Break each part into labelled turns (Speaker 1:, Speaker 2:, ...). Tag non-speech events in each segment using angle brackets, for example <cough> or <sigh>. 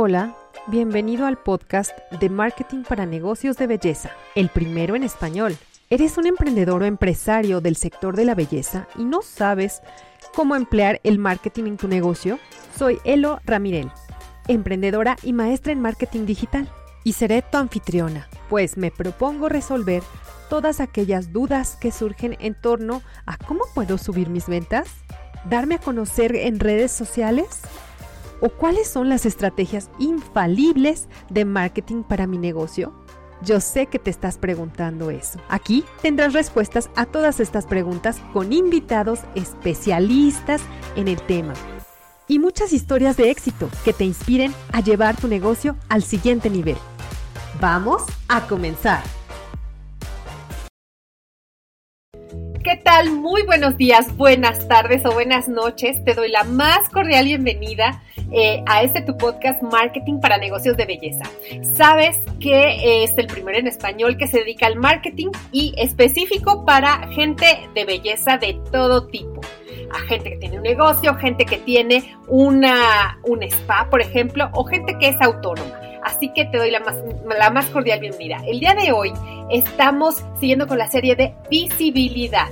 Speaker 1: Hola, bienvenido al podcast de Marketing para Negocios de Belleza, el primero en español. ¿Eres un emprendedor o empresario del sector de la belleza y no sabes cómo emplear el marketing en tu negocio? Soy Elo Ramirel, emprendedora y maestra en marketing digital, y seré tu anfitriona, pues me propongo resolver todas aquellas dudas que surgen en torno a cómo puedo subir mis ventas, darme a conocer en redes sociales, ¿O cuáles son las estrategias infalibles de marketing para mi negocio? Yo sé que te estás preguntando eso. Aquí tendrás respuestas a todas estas preguntas con invitados especialistas en el tema y muchas historias de éxito que te inspiren a llevar tu negocio al siguiente nivel. Vamos a comenzar. ¿Qué tal? Muy buenos días, buenas tardes o buenas noches. Te doy la más cordial bienvenida eh, a este tu podcast Marketing para Negocios de Belleza. Sabes que es el primero en español que se dedica al marketing y específico para gente de belleza de todo tipo a gente que tiene un negocio, gente que tiene una, un spa, por ejemplo, o gente que es autónoma. Así que te doy la más, la más cordial bienvenida. El día de hoy estamos siguiendo con la serie de visibilidad.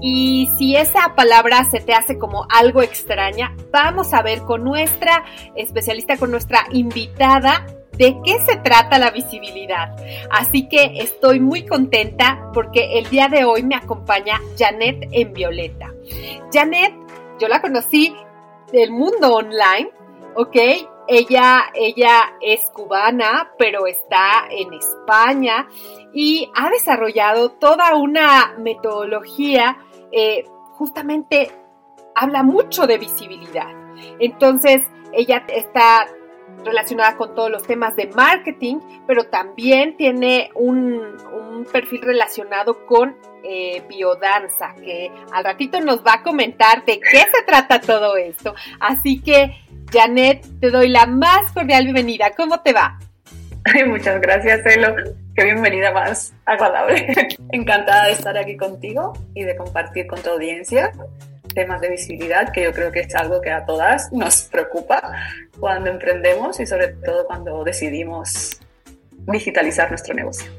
Speaker 1: Y si esa palabra se te hace como algo extraña, vamos a ver con nuestra especialista, con nuestra invitada, de qué se trata la visibilidad. Así que estoy muy contenta porque el día de hoy me acompaña Janet en Violeta. Janet, yo la conocí del mundo online, ¿ok? Ella, ella es cubana, pero está en España y ha desarrollado toda una metodología, eh, justamente habla mucho de visibilidad. Entonces, ella está relacionada con todos los temas de marketing, pero también tiene un, perfil relacionado con eh, biodanza, que al ratito nos va a comentar de qué se trata todo esto. Así que Janet, te doy la más cordial bienvenida. ¿Cómo te va?
Speaker 2: muchas gracias, Elo. Qué bienvenida más agradable. <laughs> Encantada de estar aquí contigo y de compartir con tu audiencia temas de visibilidad, que yo creo que es algo que a todas nos preocupa cuando emprendemos y sobre todo cuando decidimos digitalizar nuestro negocio.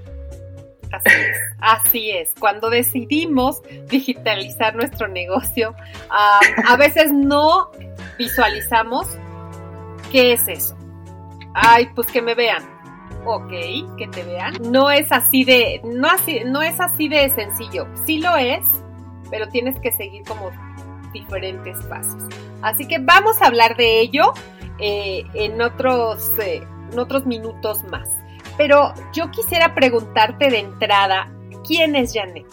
Speaker 1: Así es, así es. Cuando decidimos digitalizar nuestro negocio, a veces no visualizamos qué es eso. Ay, pues que me vean. Ok, que te vean. No es así de, no así, no es así de sencillo. Sí lo es, pero tienes que seguir como diferentes pasos. Así que vamos a hablar de ello eh, en, otros, eh, en otros minutos más. Pero yo quisiera preguntarte de entrada, ¿quién es Janet?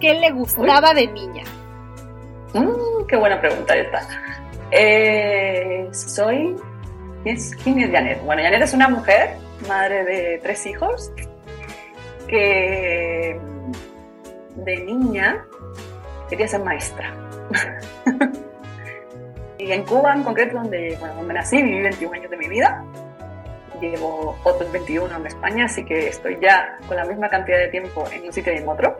Speaker 1: ¿Qué le gustaba de niña?
Speaker 2: Mm, qué buena pregunta esta. Eh, soy... ¿Quién es Janet? Bueno, Janet es una mujer, madre de tres hijos, que de niña quería ser maestra. <laughs> y en Cuba en concreto, donde, bueno, nací, viví 21 años de mi vida. Llevo otros 21 en España, así que estoy ya con la misma cantidad de tiempo en un sitio y en otro.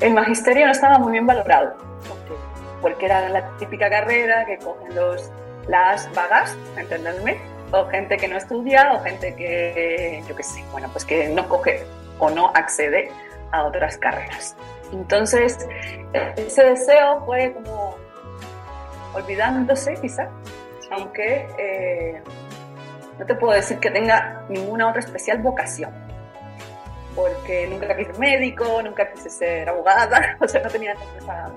Speaker 2: El magisterio no estaba muy bien valorado, porque era la típica carrera que cogen los, las vagas, entenderme, o gente que no estudia, o gente que, yo qué sé, bueno, pues que no coge o no accede a otras carreras. Entonces, ese deseo fue como olvidándose quizá, aunque eh, no te puedo decir que tenga ninguna otra especial vocación, porque nunca quise ser médico, nunca quise ser abogada, <laughs> o sea, no tenía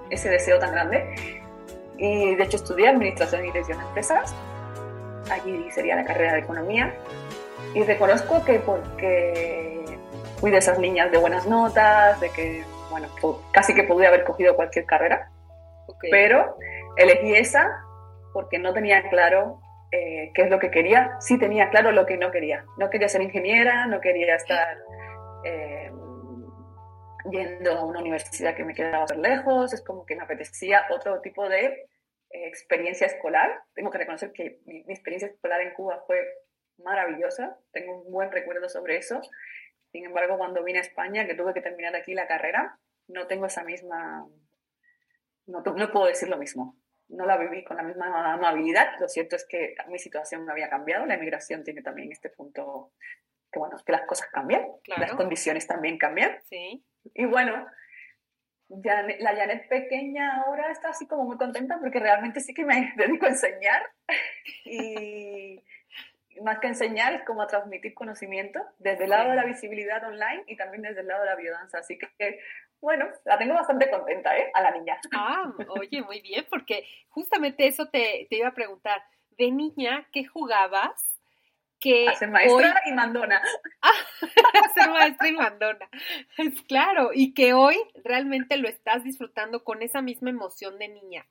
Speaker 2: ese deseo tan grande. Y de hecho estudié Administración y Dirección de Empresas, allí sería la carrera de Economía, y reconozco que porque fui de esas niñas de buenas notas, de que bueno, casi que podría haber cogido cualquier carrera, pero elegí esa porque no tenía claro eh, qué es lo que quería, sí tenía claro lo que no quería. No quería ser ingeniera, no quería estar eh, yendo a una universidad que me quedaba lejos, es como que me apetecía otro tipo de eh, experiencia escolar. Tengo que reconocer que mi, experiencia escolar en Cuba fue maravillosa, tengo un buen recuerdo sobre eso. Sin embargo, cuando vine a España, que tuve que terminar aquí la carrera, no tengo esa misma, no, no puedo decir lo mismo. no la viví con la misma amabilidad. Lo cierto es que mi situación no había cambiado. La emigración tiene también este punto que, bueno, que las cosas cambian, las condiciones también cambian.
Speaker 1: Sí.
Speaker 2: Y bueno, la Janet pequeña ahora está así como muy contenta porque realmente sí que me <laughs> dedico a enseñar y más que enseñar es como a transmitir conocimiento desde el lado de la visibilidad online y también desde el lado de la biodanza. Así que, bueno, la tengo bastante contenta, ¿eh? A la niña.
Speaker 1: Ah, oye, muy bien, porque justamente eso te, te iba a preguntar. De niña, ¿qué jugabas?
Speaker 2: Que a ser maestra y mandona.
Speaker 1: a <laughs> <laughs> ser maestra y mandona. Es claro, y que hoy realmente lo estás disfrutando con esa misma emoción de niña.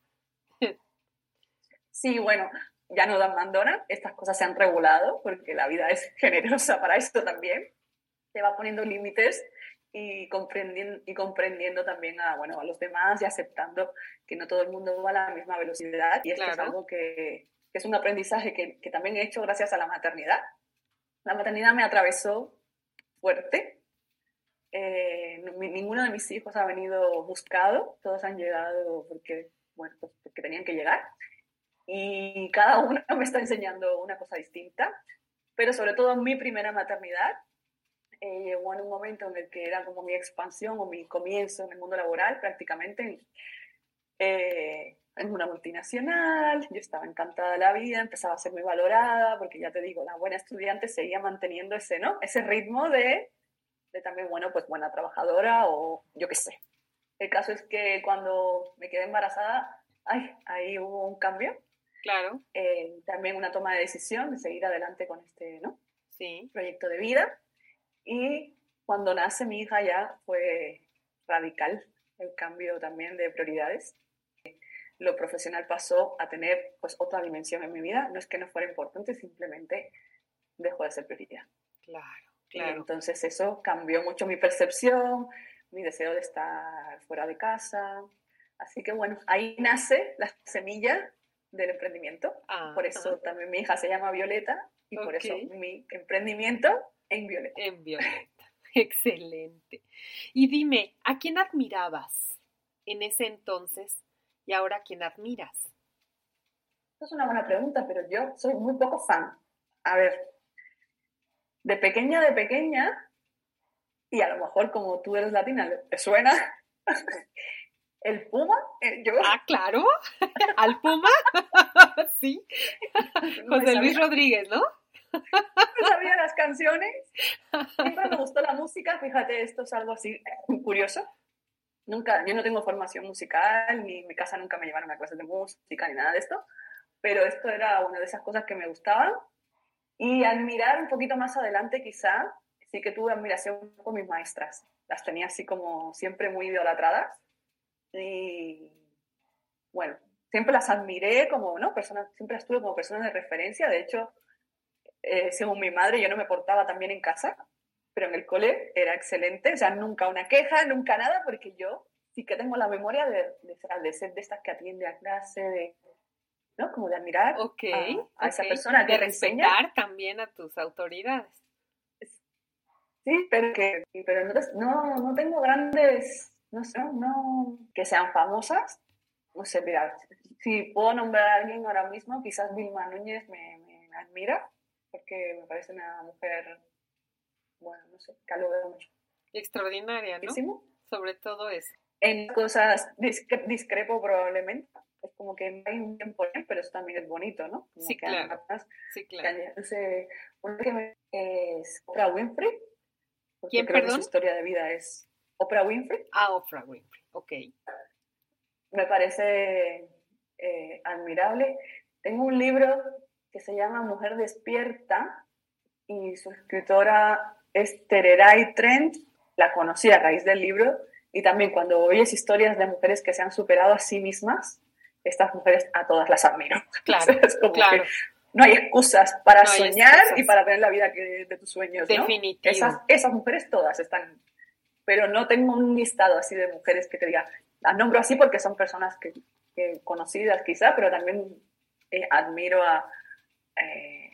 Speaker 2: Sí, bueno, ya no dan mandona, estas cosas se han regulado porque la vida es generosa para esto también. Se va poniendo límites y comprendiendo, y comprendiendo también a, bueno, a los demás y aceptando que no todo el mundo va a la misma velocidad. Y esto es algo que, que, es un aprendizaje que, que también he hecho gracias a la maternidad. La maternidad me atravesó fuerte. Eh, ninguno de mis hijos ha venido buscado, todos han llegado porque, bueno, pues porque tenían que llegar y cada uno <laughs> me está enseñando una cosa distinta, pero sobre todo mi primera maternidad eh, llegó en un momento en el que era como mi expansión o mi comienzo en el mundo laboral prácticamente eh, en una multinacional, yo estaba encantada de la vida, empezaba a ser muy valorada, porque ya te digo, la buena estudiante seguía manteniendo ese, ¿no? ese ritmo de, de también, bueno, pues buena trabajadora o yo qué sé. El caso es que cuando me quedé embarazada, ay, ahí hubo un cambio
Speaker 1: Claro.
Speaker 2: Eh, también una toma de decisión de seguir adelante con este ¿no?
Speaker 1: sí.
Speaker 2: proyecto de vida. Y cuando nace mi hija ya fue radical el cambio también de prioridades. Lo profesional pasó a tener pues otra dimensión en mi vida. No es que no fuera importante, simplemente dejó de ser prioridad.
Speaker 1: Claro, claro.
Speaker 2: entonces eso cambió mucho mi percepción, mi deseo de estar fuera de casa. Así que bueno, ahí nace la semilla del emprendimiento. Ah, por eso también mi hija se llama Violeta y por eso mi emprendimiento en Violeta.
Speaker 1: En Violeta. <laughs> Excelente. Y dime, ¿a quién admirabas en ese entonces y ahora a quién admiras?
Speaker 2: es una buena pregunta, pero yo soy muy poco fan. A ver, de pequeña, de pequeña, y a lo mejor como tú eres latina, te suena, <laughs> ¿El Puma? Eh, ¿Yo?
Speaker 1: Ah, claro. <laughs> ¿Al Puma? <laughs> sí. José Luis Rodríguez, ¿no?
Speaker 2: No sabía las canciones. Siempre me gustó la música. Fíjate, esto es algo así eh, curioso. Nunca, yo no tengo formación musical, ni mi casa nunca me llevaron a clases de música, ni nada de esto. Pero esto era una de esas cosas que me gustaban. Y admirar un poquito más adelante, quizá, sí que tuve admiración por mis maestras. Las tenía así como siempre muy idolatradas y bueno, siempre las admiré como, ¿no? Personas, siempre las tuve como personas de referencia. De hecho, eh, según mi madre, yo no me portaba tan bien en casa, pero en el cole era excelente. O sea, nunca una queja, nunca nada, porque yo sí que tengo la memoria de, de, ser de estas que atiende a clase, de, ¿no? Como de admirar a, esa persona.
Speaker 1: De respetar también a tus autoridades.
Speaker 2: Sí, pero, que, pero no, no tengo grandes no sé, no que sean famosas. No sé, mira, si puedo nombrar a alguien ahora mismo, quizás Vilma Núñez me, me admira, porque me parece una mujer, bueno, no sé, que lo veo mucho.
Speaker 1: Extraordinaria, ¿no? Sobre todo eso.
Speaker 2: En cosas discrepo probablemente. Es como que no hay un tiempo, pero eso también es bonito, ¿no?
Speaker 1: sí, claro. sí, claro.
Speaker 2: Que, una que es Oprah Winfrey.
Speaker 1: ¿Quién, creo perdón?
Speaker 2: Que su historia de vida es Oprah Winfrey.
Speaker 1: Ah, Oprah Winfrey, ok.
Speaker 2: Me parece eh, admirable. Tengo un libro que se llama Mujer Despierta y su escritora es Tererai Trent. La conocí a raíz del libro y también cuando oyes historias de mujeres que se han superado a sí mismas, estas mujeres a todas las admiro. <laughs>
Speaker 1: Claro, <laughs> claro.
Speaker 2: no hay excusas para soñar y para tener la vida que, de tus sueños.
Speaker 1: Definitivo.
Speaker 2: Esas, esas mujeres todas están pero no tengo un listado así de mujeres que te diga, las nombro así porque son personas que, conocidas quizá, pero también eh, admiro a, eh,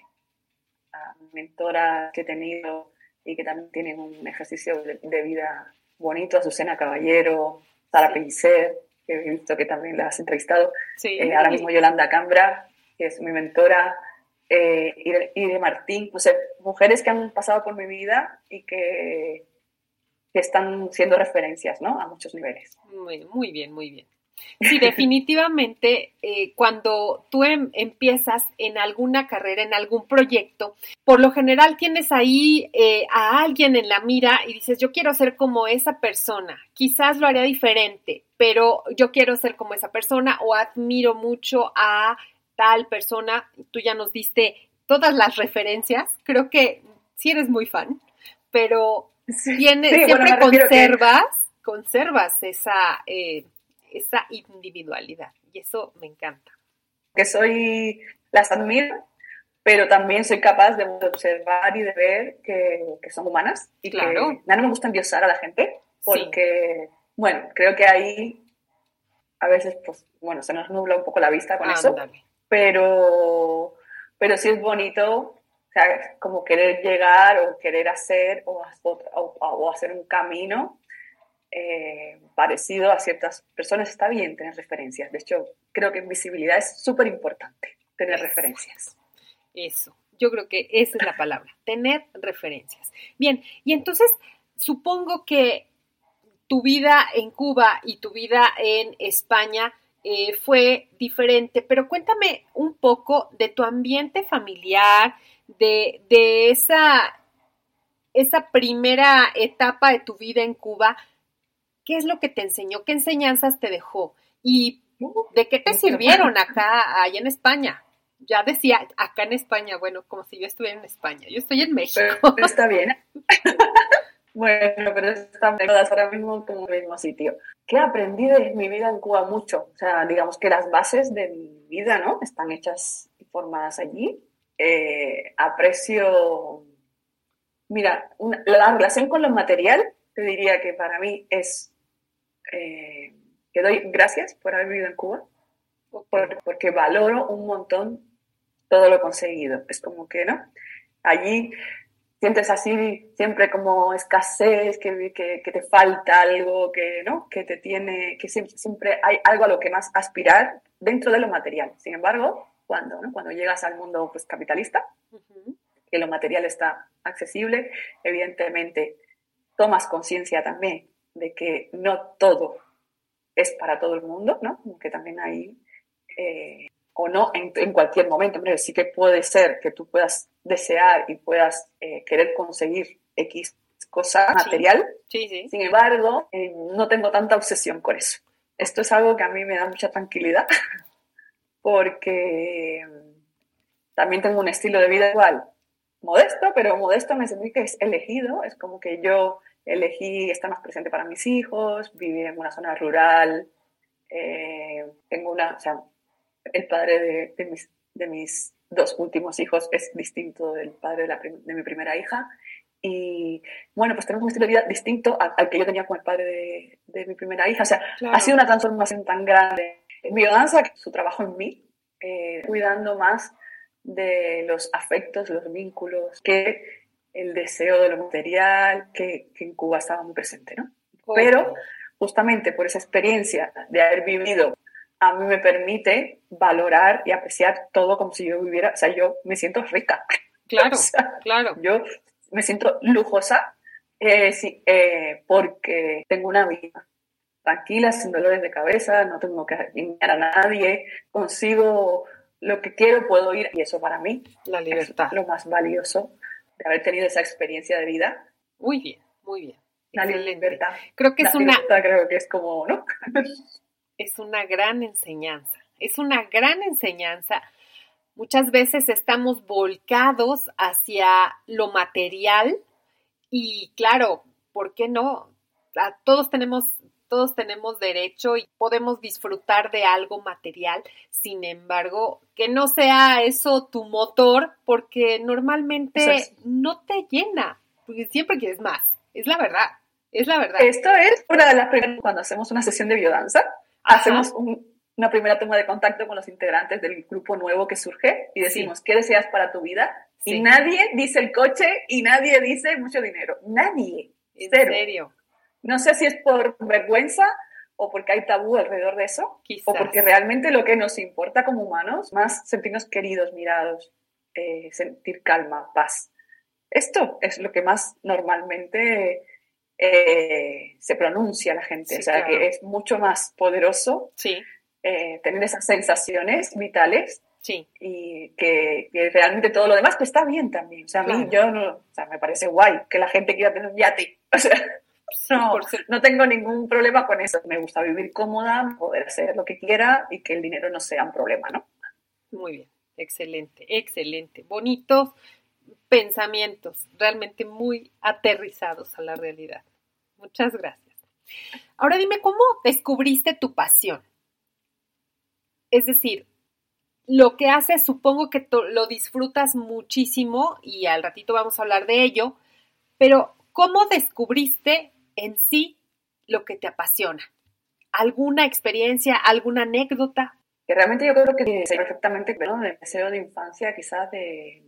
Speaker 2: a, mentoras que he tenido y que también tienen un ejercicio de, vida bonito, Azucena Caballero, Sara Pellicer, que he visto que también la has entrevistado. Eh, ahora mismo Yolanda Cambra, que es mi mentora, eh, y, de, Martín, o sea, mujeres que han pasado por mi vida y que, que están siendo referencias, ¿no? A muchos niveles.
Speaker 1: Muy, muy bien, muy bien. Sí, <laughs> definitivamente, eh, cuando tú em, empiezas en alguna carrera, en algún proyecto, por lo general tienes ahí eh, a alguien en la mira y dices, yo quiero ser como esa persona, quizás lo haría diferente, pero yo quiero ser como esa persona o admiro mucho a tal persona, tú ya nos diste todas las referencias, creo que sí eres muy fan, pero siempre conservas, conservas esa, eh, esa individualidad y eso me encanta.
Speaker 2: Que soy, las admiro, pero también soy capaz de observar y de ver que, son humanas y claro. que no me gusta endiosar a la gente porque, bueno, creo que ahí a veces, pues, bueno, se nos nubla un poco la vista con eso pero, pero sí es bonito, o sea, como querer llegar o querer hacer o, o, hacer un camino eh, parecido a ciertas personas. Está bien tener referencias. De hecho, creo que en visibilidad es súper importante tener referencias.
Speaker 1: Eso, yo creo que esa es la palabra, <laughs> tener referencias. Bien, y entonces supongo que tu vida en Cuba y tu vida en España eh, fue diferente, pero cuéntame un poco de tu ambiente familiar, de, esa, esa primera etapa de tu vida en Cuba. ¿Qué es lo que te enseñó? ¿Qué enseñanzas te dejó? ¿Y de qué te sirvieron acá, allá en España? Ya decía, acá en España, bueno, como si yo estuviera en España. Yo estoy en México. <laughs>
Speaker 2: está bien. <laughs> Bueno, pero están todas ahora mismo como en el mismo sitio. ¿Qué aprendí de mi vida en Cuba? Mucho. O sea, digamos que las bases de mi vida, ¿no? Están hechas y formadas allí. Eh, aprecio, mira, la relación con lo material, te diría que para mí es, eh, que doy gracias por haber vivido en Cuba, porque valoro un montón todo lo conseguido. Es como que, ¿no? Allí sientes así siempre como escasez, que, que, te falta algo, que, ¿no? que te tiene, que siempre, siempre, hay algo a lo que más aspirar dentro de lo material. Sin embargo, cuando, ¿no? cuando llegas al mundo pues, capitalista, que lo material está accesible, evidentemente tomas conciencia también de que no todo es para todo el mundo, ¿no? que también hay eh, o no en, cualquier momento. Hombre, sí que puede ser que tú puedas desear y puedas eh, querer conseguir X cosa material. Sí, sí. Sin embargo, eh, no tengo tanta obsesión con eso. Esto es algo que a mí me da mucha tranquilidad <laughs> porque también tengo un estilo de vida igual, modesto, pero modesto me significa que es elegido, es como que yo elegí estar más presente para mis hijos, vivir en una zona rural, eh, en una, o sea, el padre de, mis, de mis dos últimos hijos es distinto del padre de, mi primera hija. Y bueno, pues tenemos un estilo de vida distinto al, que yo tenía con el padre de, mi primera hija. O sea, ha sido una transformación tan grande. Mi danza, su trabajo en mí, eh, cuidando más de los afectos, los vínculos, que el deseo de lo material, que, en Cuba estaba muy presente, ¿no? Pero justamente por esa experiencia de haber vivido a mí me permite valorar y apreciar todo como si yo viviera, o sea, yo me siento rica. <laughs>
Speaker 1: Claro, claro.
Speaker 2: Yo me siento lujosa eh, sí, eh, porque tengo una vida tranquila, sin dolores de cabeza, no tengo que engañar a nadie, consigo lo que quiero, puedo ir y eso para mí
Speaker 1: la libertad.
Speaker 2: es lo más valioso de haber tenido esa experiencia de vida.
Speaker 1: Muy bien, muy bien.
Speaker 2: La libertad.
Speaker 1: Creo que es una
Speaker 2: creo que es como, ¿no? <laughs>
Speaker 1: es una gran enseñanza, es una gran enseñanza. Muchas veces estamos volcados hacia lo material y claro, ¿por qué no? Todos tenemos, todos tenemos derecho y podemos disfrutar de algo material. Sin embargo, que no sea eso tu motor, porque normalmente no te llena, porque siempre quieres más. Es la verdad, es la verdad.
Speaker 2: Esto es una de las primeras cuando hacemos una sesión de biodanza hacemos una primera toma de contacto con los integrantes del grupo nuevo que surge y decimos, ¿qué deseas para tu vida? Y nadie dice el coche y nadie dice mucho dinero. Nadie.
Speaker 1: ¿En serio?
Speaker 2: No sé si es por vergüenza o porque hay tabú alrededor de eso, o porque realmente lo que nos importa como humanos, más sentirnos queridos, mirados, eh, sentir calma, paz. Esto es lo que más normalmente eh, se pronuncia la gente, o sea, que es mucho más poderoso
Speaker 1: sí.
Speaker 2: Eh, tener esas sensaciones vitales
Speaker 1: sí.
Speaker 2: y que, realmente todo lo demás pues está bien también. O sea, a mí yo no, o sea, me parece guay que la gente quiera tener un yate. <laughs> O sea, no, no tengo ningún problema con eso. Me gusta vivir cómoda, poder hacer lo que quiera y que el dinero no sea un problema, ¿no?
Speaker 1: Muy bien, excelente, excelente. Bonitos pensamientos, realmente muy aterrizados a la realidad. Muchas gracias. Ahora dime, ¿cómo descubriste tu pasión? Es decir, lo que haces, supongo que lo disfrutas muchísimo y al ratito vamos a hablar de ello, pero ¿cómo descubriste en sí lo que te apasiona? ¿Alguna experiencia, alguna anécdota?
Speaker 2: Que realmente yo creo que sé perfectamente, ¿no? El deseo de infancia, quizás de,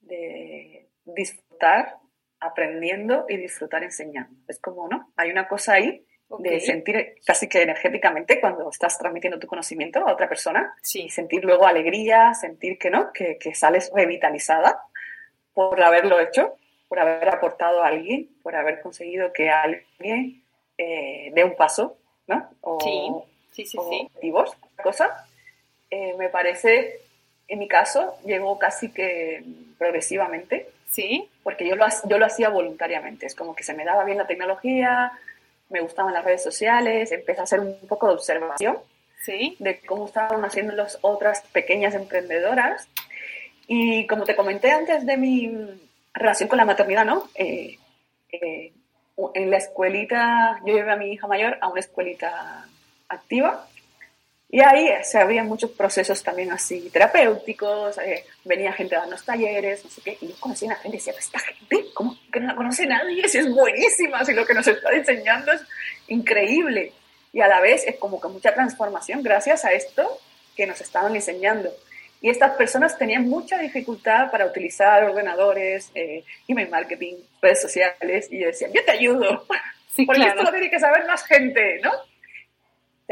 Speaker 2: de disfrutar aprendiendo y disfrutar enseñando. Es como, ¿no? Hay una cosa ahí de sentir casi que energéticamente cuando estás transmitiendo tu conocimiento a otra persona
Speaker 1: sí.
Speaker 2: y sentir luego alegría, sentir que no, que, que, sales revitalizada por haberlo hecho, por haber aportado a alguien, por haber conseguido que alguien eh, dé un paso, ¿no?
Speaker 1: O, sí, sí, sí,
Speaker 2: objetivos, cosa. Eh, me parece, en mi caso, llegó casi que progresivamente.
Speaker 1: Sí.
Speaker 2: Porque yo lo, yo lo hacía voluntariamente. Es como que se me daba bien la tecnología, me gustaban las redes sociales, empecé a hacer un poco de observación
Speaker 1: ¿Sí?
Speaker 2: de cómo estaban haciendo las otras pequeñas emprendedoras. Y como te comenté antes de mi relación con la maternidad, ¿no? Eh, eh, en la escuelita, yo llevé a mi hija mayor a una escuelita activa y ahí se abrían muchos procesos también así terapéuticos, eh, venía gente a darnos talleres, no sé qué, y yo conocía a la gente y decía, esta gente, ¿cómo que no la conoce nadie? Si es buenísima, si lo que nos está enseñando es increíble. Y a la vez es como que mucha transformación gracias a esto que nos estaban enseñando. Y estas personas tenían mucha dificultad para utilizar ordenadores, eh, email marketing, redes sociales, y yo decía, yo te ayudo,
Speaker 1: sí, <laughs>
Speaker 2: porque
Speaker 1: claro.
Speaker 2: esto lo tiene que saber más gente, ¿no?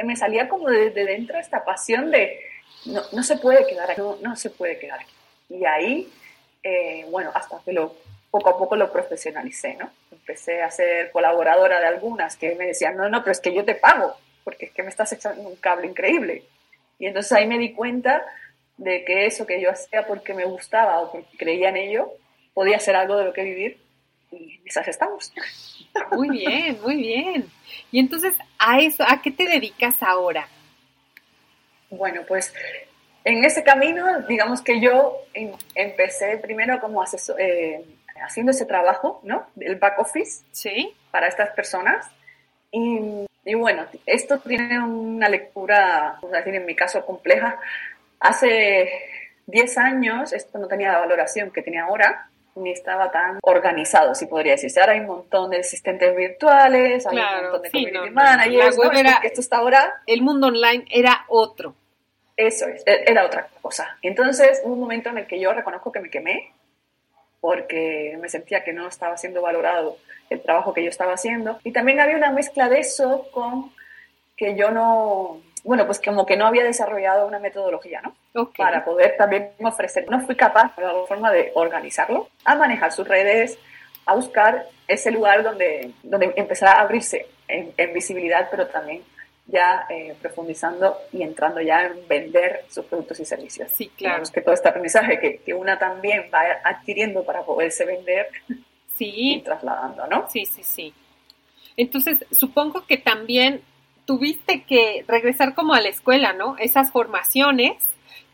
Speaker 2: se me salía como desde dentro esta pasión de no, no se puede quedar aquí, no, no, se puede quedar aquí. Y ahí, eh, bueno, hasta que lo, poco a poco lo profesionalicé, ¿no? Empecé a ser colaboradora de algunas que me decían, no, no, pero es que yo te pago, porque es que me estás echando un cable increíble. Y entonces ahí me di cuenta de que eso que yo hacía porque me gustaba o porque creía en ello, podía ser algo de lo que vivir y en esas estamos.
Speaker 1: Muy bien, muy bien. Y entonces, ¿a eso, a qué te dedicas ahora?
Speaker 2: Bueno, pues en ese camino, digamos que yo empecé primero como asesor, eh, haciendo ese trabajo, ¿no? Del back office
Speaker 1: ¿Sí?
Speaker 2: para estas personas. Y, y, bueno, esto tiene una lectura, vamos a decir, en mi caso compleja. Hace 10 años esto no tenía la valoración que tiene ahora ni estaba tan organizado, si podría decirse. Ahora hay un montón de asistentes virtuales, hay
Speaker 1: claro,
Speaker 2: un montón de
Speaker 1: sí,
Speaker 2: community
Speaker 1: no,
Speaker 2: managers. ¿no?
Speaker 1: era,
Speaker 2: esto está ahora.
Speaker 1: El mundo online era otro.
Speaker 2: Eso es, era otra cosa. Entonces hubo un momento en el que yo reconozco que me quemé porque me sentía que no estaba siendo valorado el trabajo que yo estaba haciendo. Y también había una mezcla de eso con que yo no, bueno, pues como que no había desarrollado una metodología, ¿no?
Speaker 1: Okay.
Speaker 2: Para poder también ofrecer. No fui capaz, de alguna forma, de organizarlo, a manejar sus redes, a buscar ese lugar donde, donde empezara a abrirse en, en visibilidad, pero también ya eh, profundizando y entrando ya en vender sus productos y servicios.
Speaker 1: Sí, claro.
Speaker 2: Digamos que todo este aprendizaje que, que, una también va adquiriendo para poderse vender
Speaker 1: sí.
Speaker 2: y trasladando, ¿no?
Speaker 1: Sí, sí, sí. Entonces, supongo que también tuviste que regresar como a la escuela, ¿no? Esas formaciones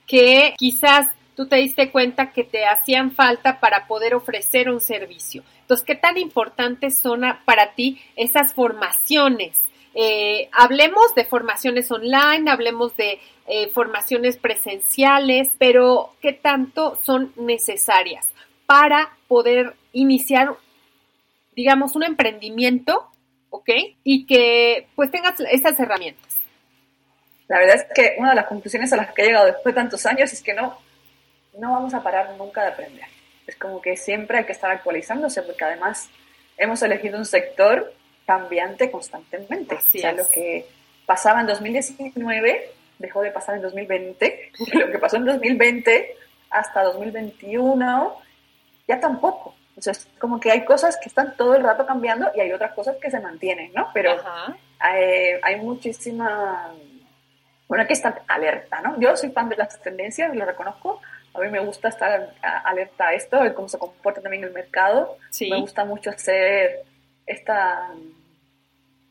Speaker 1: que quizás tú te diste cuenta que te hacían falta para poder ofrecer un servicio. Entonces, ¿qué tan importantes son para ti esas formaciones? Eh, hablemos de formaciones online, hablemos de eh, formaciones presenciales, pero ¿qué tanto son necesarias para poder iniciar, digamos, un emprendimiento, ¿ok? Y que pues tengas esas herramientas.
Speaker 2: La verdad es que una de las conclusiones a las que he llegado después de tantos años es que no, no vamos a parar nunca de aprender. Es como que siempre hay que estar actualizándose porque además hemos elegido un sector cambiante constantemente.
Speaker 1: Así
Speaker 2: o sea,
Speaker 1: es.
Speaker 2: lo que pasaba en 2019, dejó de pasar en 2020, y <laughs> lo que pasó en 2020 hasta 2021 ya tampoco. Entonces, como que hay cosas que están todo el rato cambiando y hay otras cosas que se mantienen, ¿no? Pero hay, hay, muchísima... Bueno, hay que estar alerta, ¿no? Yo soy fan de las tendencias, lo reconozco. A mí me gusta estar alerta a esto, de cómo se comporta también el mercado. Me gusta mucho hacer esta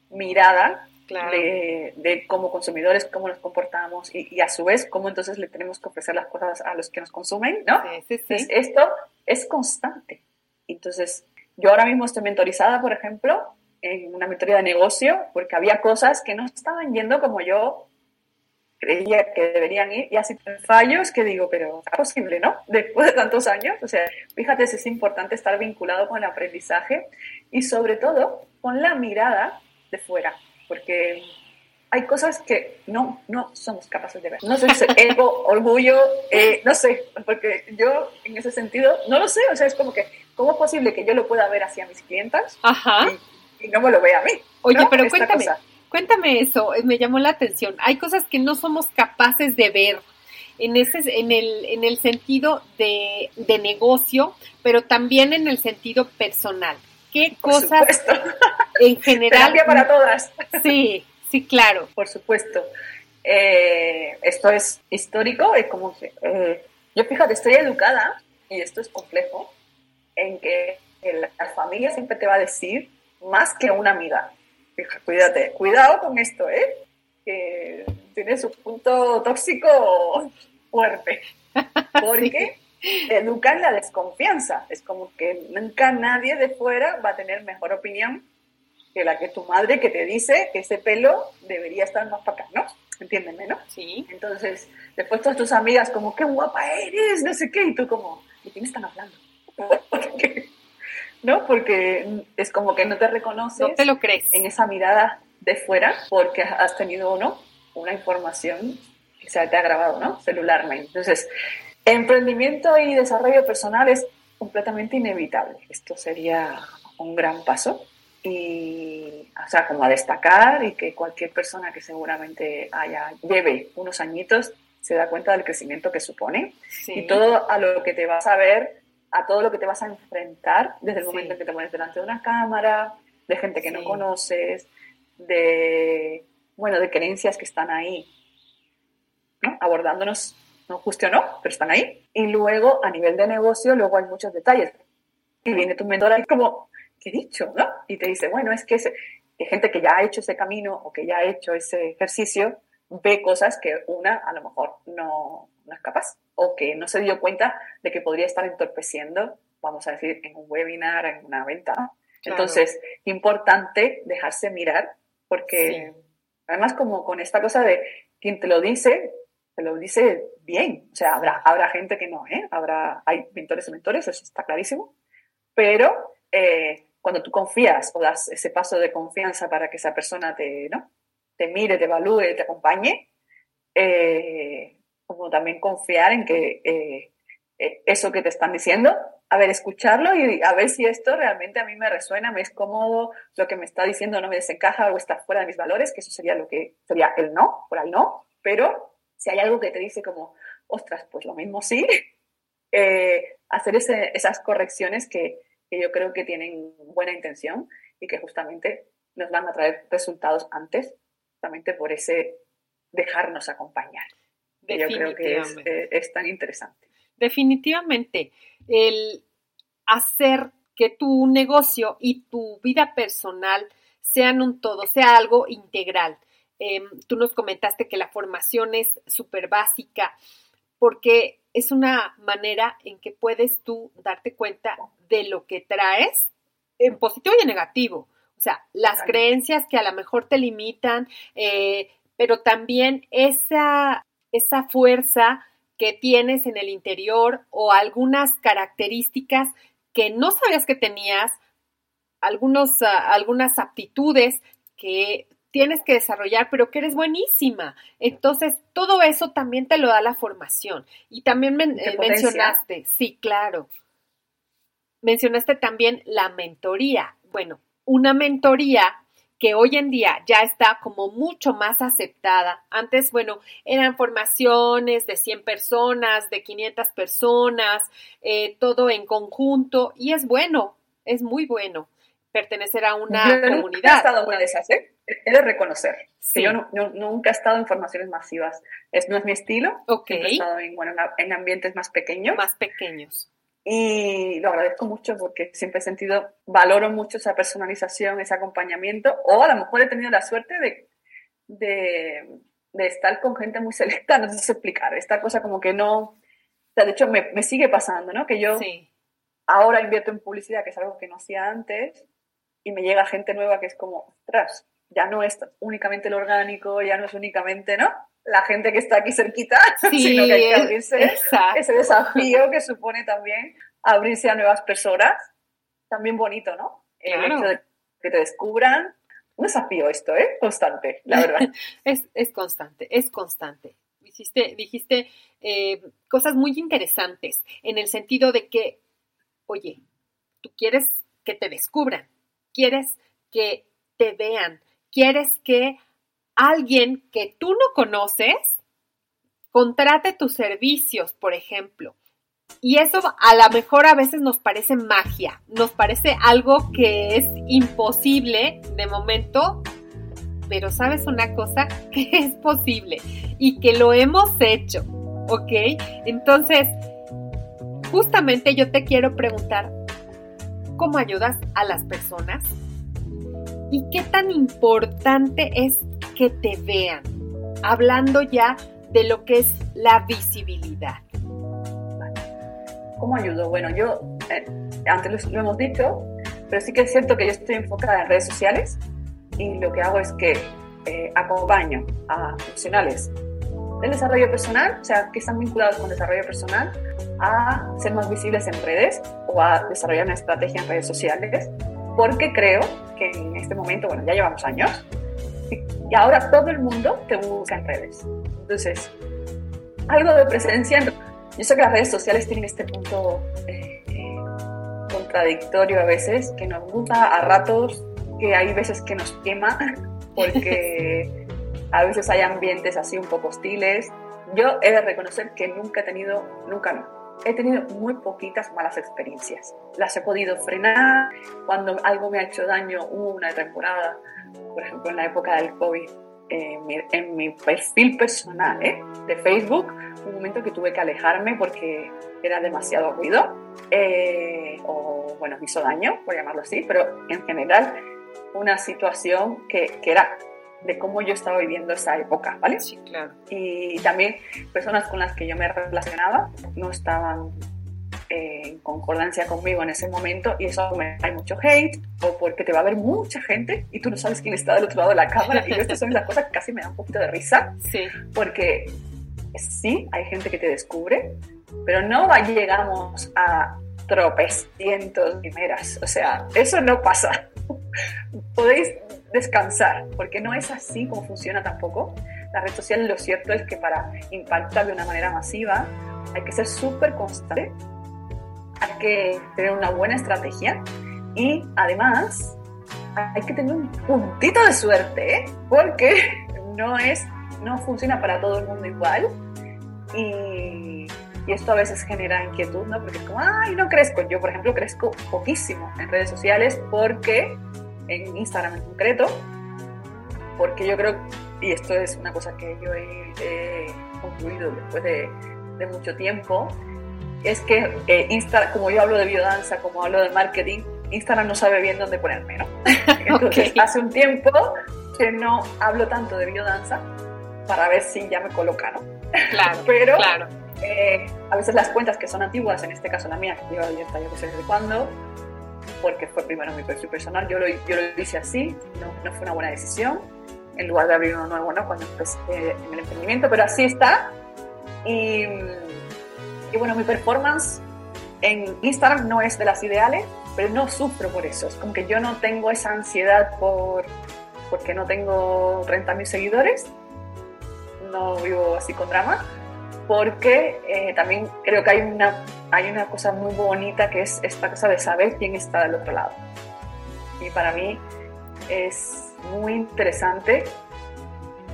Speaker 2: mirada de, de, como consumidores, cómo nos comportamos y, a su vez cómo entonces le tenemos que ofrecer las cosas a los que nos consumen, ¿no? esto es constante. Entonces, yo ahora mismo estoy mentorizada, por ejemplo, en una mentoría de negocio, porque había cosas que no estaban yendo como yo creía que deberían ir y así fallos que digo, pero es posible, ¿no? Después de tantos años, o sea, fíjate si es importante estar vinculado con el aprendizaje y sobre todo con la mirada de fuera, porque hay cosas que no, no somos capaces de ver. No sé si <laughs> ego, orgullo, eh, no sé, porque yo en ese sentido no lo sé, o sea, es como que, ¿cómo es posible que yo lo pueda ver hacia mis clientas Y, no me lo vea a mí?
Speaker 1: Oye, pero cuéntame, cuéntame eso, eh, me llamó la atención. Hay cosas que no somos capaces de ver en, ese, en, el, en el sentido de, de negocio, pero también en el sentido personal. ¿Ququé cosas en general?
Speaker 2: Terapia para todas.
Speaker 1: Sí, sí, claro.
Speaker 2: Por supuesto. Eh, esto es histórico, es como que, eh, yo fíjate, estoy educada, y esto es complejo, en que la familia siempre te va a decir más que una amiga. cuídate, cuidado con esto, ¿eh? Que tiene su punto tóxico fuerte. <laughs> Porque educan la desconfianza. Es como que nunca nadie de fuera va a tener mejor opinión que la que tu madre que te dice que ese pelo debería estar más para acá, ¿no? Entiéndeme, ¿no?
Speaker 1: Sí.
Speaker 2: Entonces, después todas tus amigas como, qué guapa eres, no sé qué, y tú como, ¿de quién están hablando? ¿No? Porque es como que no te reconoces.
Speaker 1: No te lo crees.
Speaker 2: En esa mirada de fuera porque has tenido uno una información que se te ha grabado, ¿no? Celularmente. Entonces, Emprendimiento y desarrollo personal es completamente inevitable. Esto sería un gran paso y, o sea, como a destacar y que cualquier persona que seguramente haya, lleve unos añitos se da cuenta del crecimiento que supone y todo a lo que te vas a ver, a todo lo que te vas a enfrentar desde el momento en que te pones delante de una cámara, de gente que no conoces, de, bueno, de creencias que están ahí, ¿no? abordándonos no justo no, pero están ahí. Y luego, a nivel de negocio, luego hay muchos detalles. Y viene tu mentor ahí como, ¿qué he dicho? ¿no? Y te dice, bueno, es que hay gente que ya ha hecho ese camino o que ya ha hecho ese ejercicio ve cosas que una a lo mejor no, no es capaz o que no se dio cuenta de que podría estar entorpeciendo, vamos a decir, en un webinar, en una venta. Entonces, importante dejarse mirar porque además como con esta cosa de quien te lo dice, te lo dice bien. O sea, habrá, habrá gente que no, ¿eh? Habrá, hay mentores y mentores, eso está clarísimo. Pero eh, cuando tú confías o das ese paso de confianza para que esa persona te, ¿no? te mire, te evalúe, te acompañe, eh, como también confiar en que eh, eso que te están diciendo, a ver, escucharlo y a ver si esto realmente a mí me resuena, me es cómodo, lo que me está diciendo no me desencaja o está fuera de mis valores, que eso sería lo que sería el no, por ahí no, pero si hay algo que te dice como, ostras, pues lo mismo sí, <laughs> eh, hacer esas correcciones que, yo creo que tienen buena intención y que justamente nos van a traer resultados antes, justamente por ese dejarnos acompañar. Yo creo que es, eh, es tan interesante.
Speaker 1: Definitivamente, el hacer que tu negocio y tu vida personal sean un todo, sea algo integral. Em, tú nos comentaste que la formación es súper básica porque es una manera en que puedes tú darte cuenta de lo que traes en positivo y en negativo. O sea, las creencias que a lo mejor te limitan, eh, pero también esa, esa fuerza que tienes en el interior o algunas características que no sabías que tenías, algunos, ah, algunas aptitudes que tienes que desarrollar, pero que eres buenísima. Entonces, todo eso también te lo da la formación. Y también eh, mencionaste, sí, claro. Mencionaste también la mentoría. Bueno, una mentoría que hoy en día ya está como mucho más aceptada. Antes, bueno, eran formaciones de 100 personas, de 500 personas, eh, todo en conjunto y es bueno, es muy bueno pertenecer a una
Speaker 2: yo
Speaker 1: comunidad.
Speaker 2: Nunca he estado en una de esas, ¿eh? He de reconocer que yo nunca he estado en formaciones masivas. Es, no es mi estilo.
Speaker 1: Ok.
Speaker 2: He estado en, bueno, en ambientes más pequeños.
Speaker 1: Más pequeños.
Speaker 2: Y lo agradezco mucho porque siempre he sentido, valoro mucho esa personalización, ese acompañamiento, o a lo mejor he tenido la suerte de, de, de estar con gente muy selecta, no sé si explicar, esta cosa como que no, o sea, de hecho me, me sigue pasando, ¿no? Que yo
Speaker 1: Sí.
Speaker 2: ahora invierto en publicidad, que es algo que no hacía antes, y me llega gente nueva que es como, ostras, ya no es únicamente lo orgánico, ya no es únicamente, ¿no? La gente que está aquí cerquita, <laughs>
Speaker 1: Sí,
Speaker 2: sino que hay que abrirse
Speaker 1: exacto.
Speaker 2: ese desafío que supone también abrirse a nuevas personas, también bonito, ¿no? El
Speaker 1: Claro.
Speaker 2: hecho de que te descubran, un desafío esto, ¿eh? Constante, la verdad. <laughs>
Speaker 1: Es, es constante, es constante. Dijiste, dijiste eh, cosas muy interesantes en el sentido de que, oye, tú quieres que te descubran, quieres que te vean, quieres que alguien que tú no conoces contrate tus servicios, por ejemplo. Y eso a lo mejor a veces nos parece magia, nos parece algo que es imposible de momento, pero sabes una cosa, <laughs> que es posible y que lo hemos hecho, ¿ok? Entonces, justamente yo te quiero preguntar, ¿cómo ayudas a las personas? ¿Y qué tan importante es que te vean? Hablando ya de lo que es la visibilidad.
Speaker 2: ¿Cómo ayudo? Bueno, yo eh, antes lo, hemos dicho, pero sí que es cierto que yo estoy enfocada en redes sociales y lo que hago es que eh, acompaño a profesionales del desarrollo personal, o sea, que están vinculados con desarrollo personal, a ser más visibles en redes o a desarrollar una estrategia en redes sociales, porque creo que en este momento, bueno, ya llevamos años, y, ahora todo el mundo te busca en redes. Entonces, algo de presencia. en- Yo sé que las redes sociales tienen este punto eh, eh, contradictorio a veces, que nos gusta a ratos, que hay veces que nos quema, <laughs> porque a veces hay ambientes así un poco hostiles. Yo he de reconocer que nunca he tenido, nunca no, he tenido muy poquitas malas experiencias. Las he podido frenar cuando algo me ha hecho daño, una temporada, por ejemplo, en la época del COVID, en mi, en mi perfil personal ¿eh? de Facebook, un momento que tuve que alejarme porque era demasiado ruido, eh, o bueno, me hizo daño, por llamarlo así, pero en general una situación que, que era de cómo yo estaba viviendo esa época, ¿vale?
Speaker 1: Sí, claro.
Speaker 2: y también personas con las que yo me relacionaba no estaban en concordancia conmigo en ese momento y eso me hay mucho hate o porque te va a ver mucha gente y tú no sabes quién está del otro lado de la cámara y estas son las cosas que casi me dan un poquito de risa
Speaker 1: Sí,
Speaker 2: porque sí, hay gente que te descubre, pero no llegamos a tropecientos primeras, o sea, eso no pasa. <laughs> Podéis descansar, porque no es así como funciona tampoco. La red social lo cierto es que para impactar de una manera masiva hay que ser súper constante, hay que tener una buena estrategia y además hay que tener un puntito de suerte, ¿eh? porque <laughs> no es, no funciona para todo el mundo igual y, esto a veces genera inquietud, ¿no? Porque es como, ay, no crezco. Yo, por ejemplo, crezco poquísimo en redes sociales porque, en Instagram en concreto, porque yo creo, y esto es una cosa que yo he, concluido después de, de mucho tiempo, es que eh, como yo hablo de biodanza, como hablo de marketing, Instagram no sabe bien dónde ponerme, ¿no? <laughs> Entonces, hace un tiempo que no hablo tanto de biodanza para ver si ya me coloca, ¿no?
Speaker 1: claro, <laughs>
Speaker 2: Pero
Speaker 1: claro.
Speaker 2: eh, a veces las cuentas que son antiguas, en este caso la mía, que lleva abierta yo que sé desde cuándo, porque fue primero mi perfil personal, yo lo, yo lo hice así, no, no fue una buena decisión, en lugar de abrir uno nuevo, ¿no? Cuando empecé en el emprendimiento, pero así está. Y, bueno, mi performance en Instagram no es de las ideales, pero no sufro por eso. Es como que yo no tengo esa ansiedad por porque no tengo 30.000 seguidores, no vivo así con drama, porque eh, también creo que hay una, hay una cosa muy bonita que es esta cosa de saber quién está del otro lado. Y para mí es muy interesante.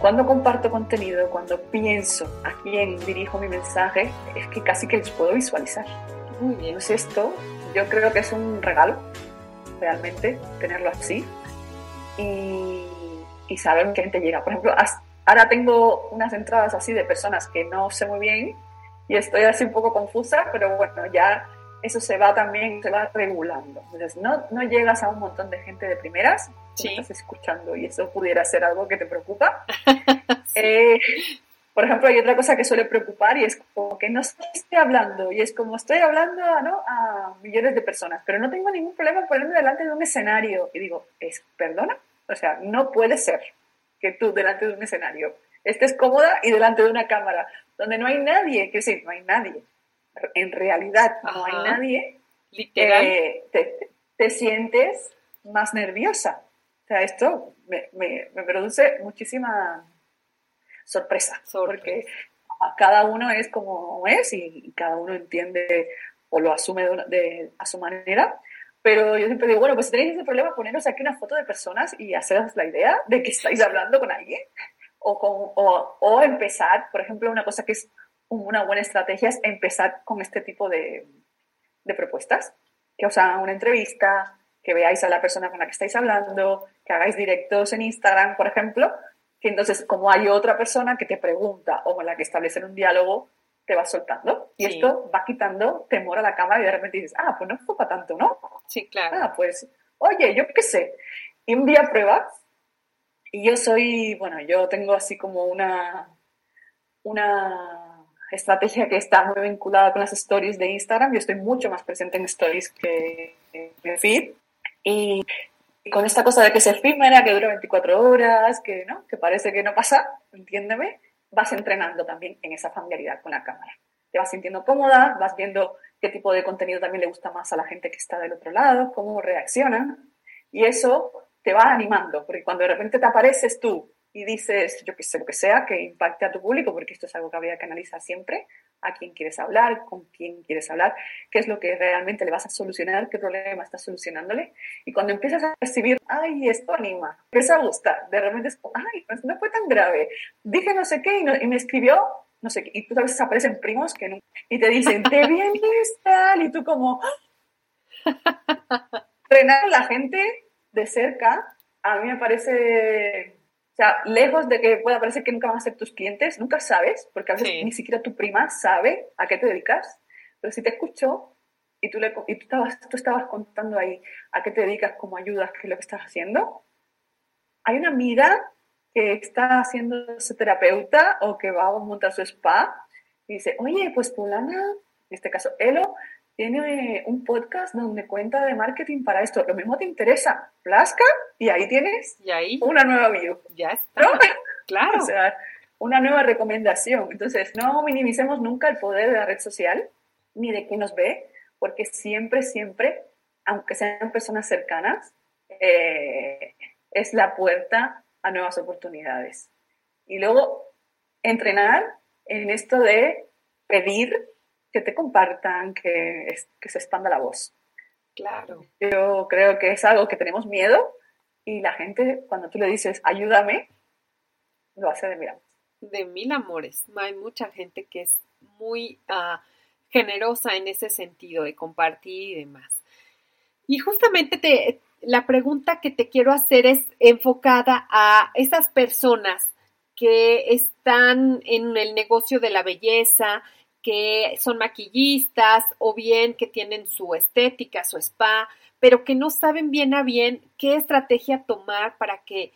Speaker 2: Cuando comparto contenido, cuando pienso a quién dirijo mi mensaje, es que casi que los puedo visualizar.
Speaker 1: Muy bien.
Speaker 2: Pues esto yo creo que es un regalo, realmente, tenerlo así. Y, y saber que gente llega. Por ejemplo, ahora tengo unas entradas así de personas que no sé muy bien y estoy así un poco confusa, pero bueno, ya eso se va también, se va regulando. Entonces, no, no llegas a un montón de gente de primeras,
Speaker 1: Sí.
Speaker 2: estás escuchando y eso pudiera ser algo que te preocupa. <laughs> <laughs> Eh, por ejemplo, hay otra cosa que suele preocupar y es como que no estoy hablando y es como estoy hablando ¿no? a millones de personas, pero no tengo ningún problema en ponerme delante de un escenario. Y digo, ¿es, ¿perdona? O sea, no puede ser que tú delante de un escenario estés cómoda y delante de una cámara, donde no hay nadie, que decir, no hay nadie. En realidad no hay nadie
Speaker 1: Literal.
Speaker 2: eh, te, te sientes más nerviosa. Sea, esto me, me- me produce muchísima sorpresa,
Speaker 1: Sorpresa.
Speaker 2: porque a cada uno es como es y, y cada uno entiende o lo asume de una- de- a su manera. Pero yo siempre digo, bueno, pues si tenéis ese problema, poneros aquí una foto de personas y haceros la idea de que estáis hablando con alguien. O, con, o, o empezar, por ejemplo, una cosa que es una buena estrategia es empezar con este tipo de, de propuestas, que os hagan una entrevista, que veáis a la persona con la que estáis hablando, que hagáis directos en Instagram, por ejemplo, que entonces como hay otra persona que te pregunta o con la que establecen un diálogo, te vas soltando. Y
Speaker 1: Sí.
Speaker 2: esto va quitando temor a la cámara y de repente dices, ah, pues no fue para tanto, ¿no?
Speaker 1: Sí, claro.
Speaker 2: Ah, pues, oye, yo qué sé. Y un día pruebas y yo soy, bueno, yo tengo así como una, una estrategia que está muy vinculada con las stories de Instagram. Yo estoy mucho más presente en stories que en feed. Y con esta cosa de que es efímera, que dura 24 horas, que, ¿no? que parece que no pasa, entiéndeme, vas entrenando también en esa familiaridad con la cámara. Te vas sintiendo cómoda, vas viendo qué tipo de contenido también le gusta más a la gente que está del otro lado, cómo reaccionan. Y eso te va animando, porque cuando de repente te apareces tú y dices, yo qué sé, lo que sea, que impacte a tu público, porque esto es algo que habría que analizar siempre, a quién quieres hablar, con quién quieres hablar, qué es lo que realmente le vas a solucionar, qué problema estás solucionándole. Y cuando empiezas a recibir, ay, esto anima, empieza a gustar, de repente es ay, pues no fue tan grave, dije no sé qué y, no- y me escribió no sé qué, y tú a veces aparecen primos que no, y te dicen, te vienes tal, y tú como, <laughs> frenar a la gente de cerca, a mí me parece, sea, lejos de que pueda parecer que nunca van a ser tus clientes, nunca sabes, porque a veces
Speaker 1: Sí.
Speaker 2: ni siquiera tu prima sabe a qué te dedicas, pero si te escuchó y tú, le, y tú, estabas, tú estabas contando ahí a qué te dedicas, cómo ayudas, qué es lo que estás haciendo, hay una amiga que está haciéndose terapeuta o que va a montar su spa y dice, oye, pues fulana, en este caso Elo, tiene un podcast donde cuenta de marketing para esto. Lo mismo te interesa, plasca y ahí tienes
Speaker 1: Y ahí
Speaker 2: una nueva view,
Speaker 1: ya está.
Speaker 2: ¿no? <laughs>
Speaker 1: Claro.
Speaker 2: O sea, una nueva recomendación. Entonces, no minimicemos nunca el poder de la red social ni de quien nos ve, porque siempre, siempre, aunque sean personas cercanas, eh, es la puerta a nuevas oportunidades. Y luego, entrenar en esto de pedir que te compartan, que, es- que se expanda la voz.
Speaker 1: Claro.
Speaker 2: Yo creo que es algo que tenemos miedo y la gente, cuando tú le dices, ayúdame, lo hace de mira.
Speaker 1: de mil amores. Hay mucha gente que es muy ah, generosa en ese sentido de compartir y demás. Y justamente te, la pregunta que te quiero hacer es enfocada a esas personas que están en el negocio de la belleza, que son maquillistas o bien que tienen su estética, su spa, pero que no saben bien a bien qué estrategia tomar para que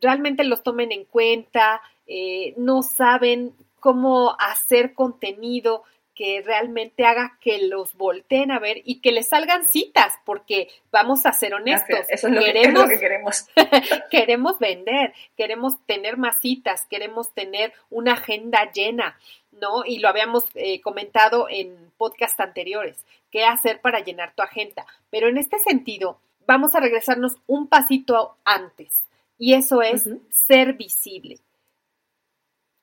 Speaker 1: realmente los tomen en cuenta, eh, no saben cómo hacer contenido que realmente haga que los volteen a ver y que les salgan citas, porque vamos a ser honestos,
Speaker 2: Eso es lo, que, <laughs> es
Speaker 1: queremos,
Speaker 2: lo que queremos. <laughs>
Speaker 1: queremos vender, queremos tener más citas, queremos tener una agenda llena, ¿no? Y lo habíamos eh, comentado en podcast anteriores, qué hacer para llenar tu agenda. Pero en este sentido, vamos a regresarnos un pasito antes, y eso es ser visible.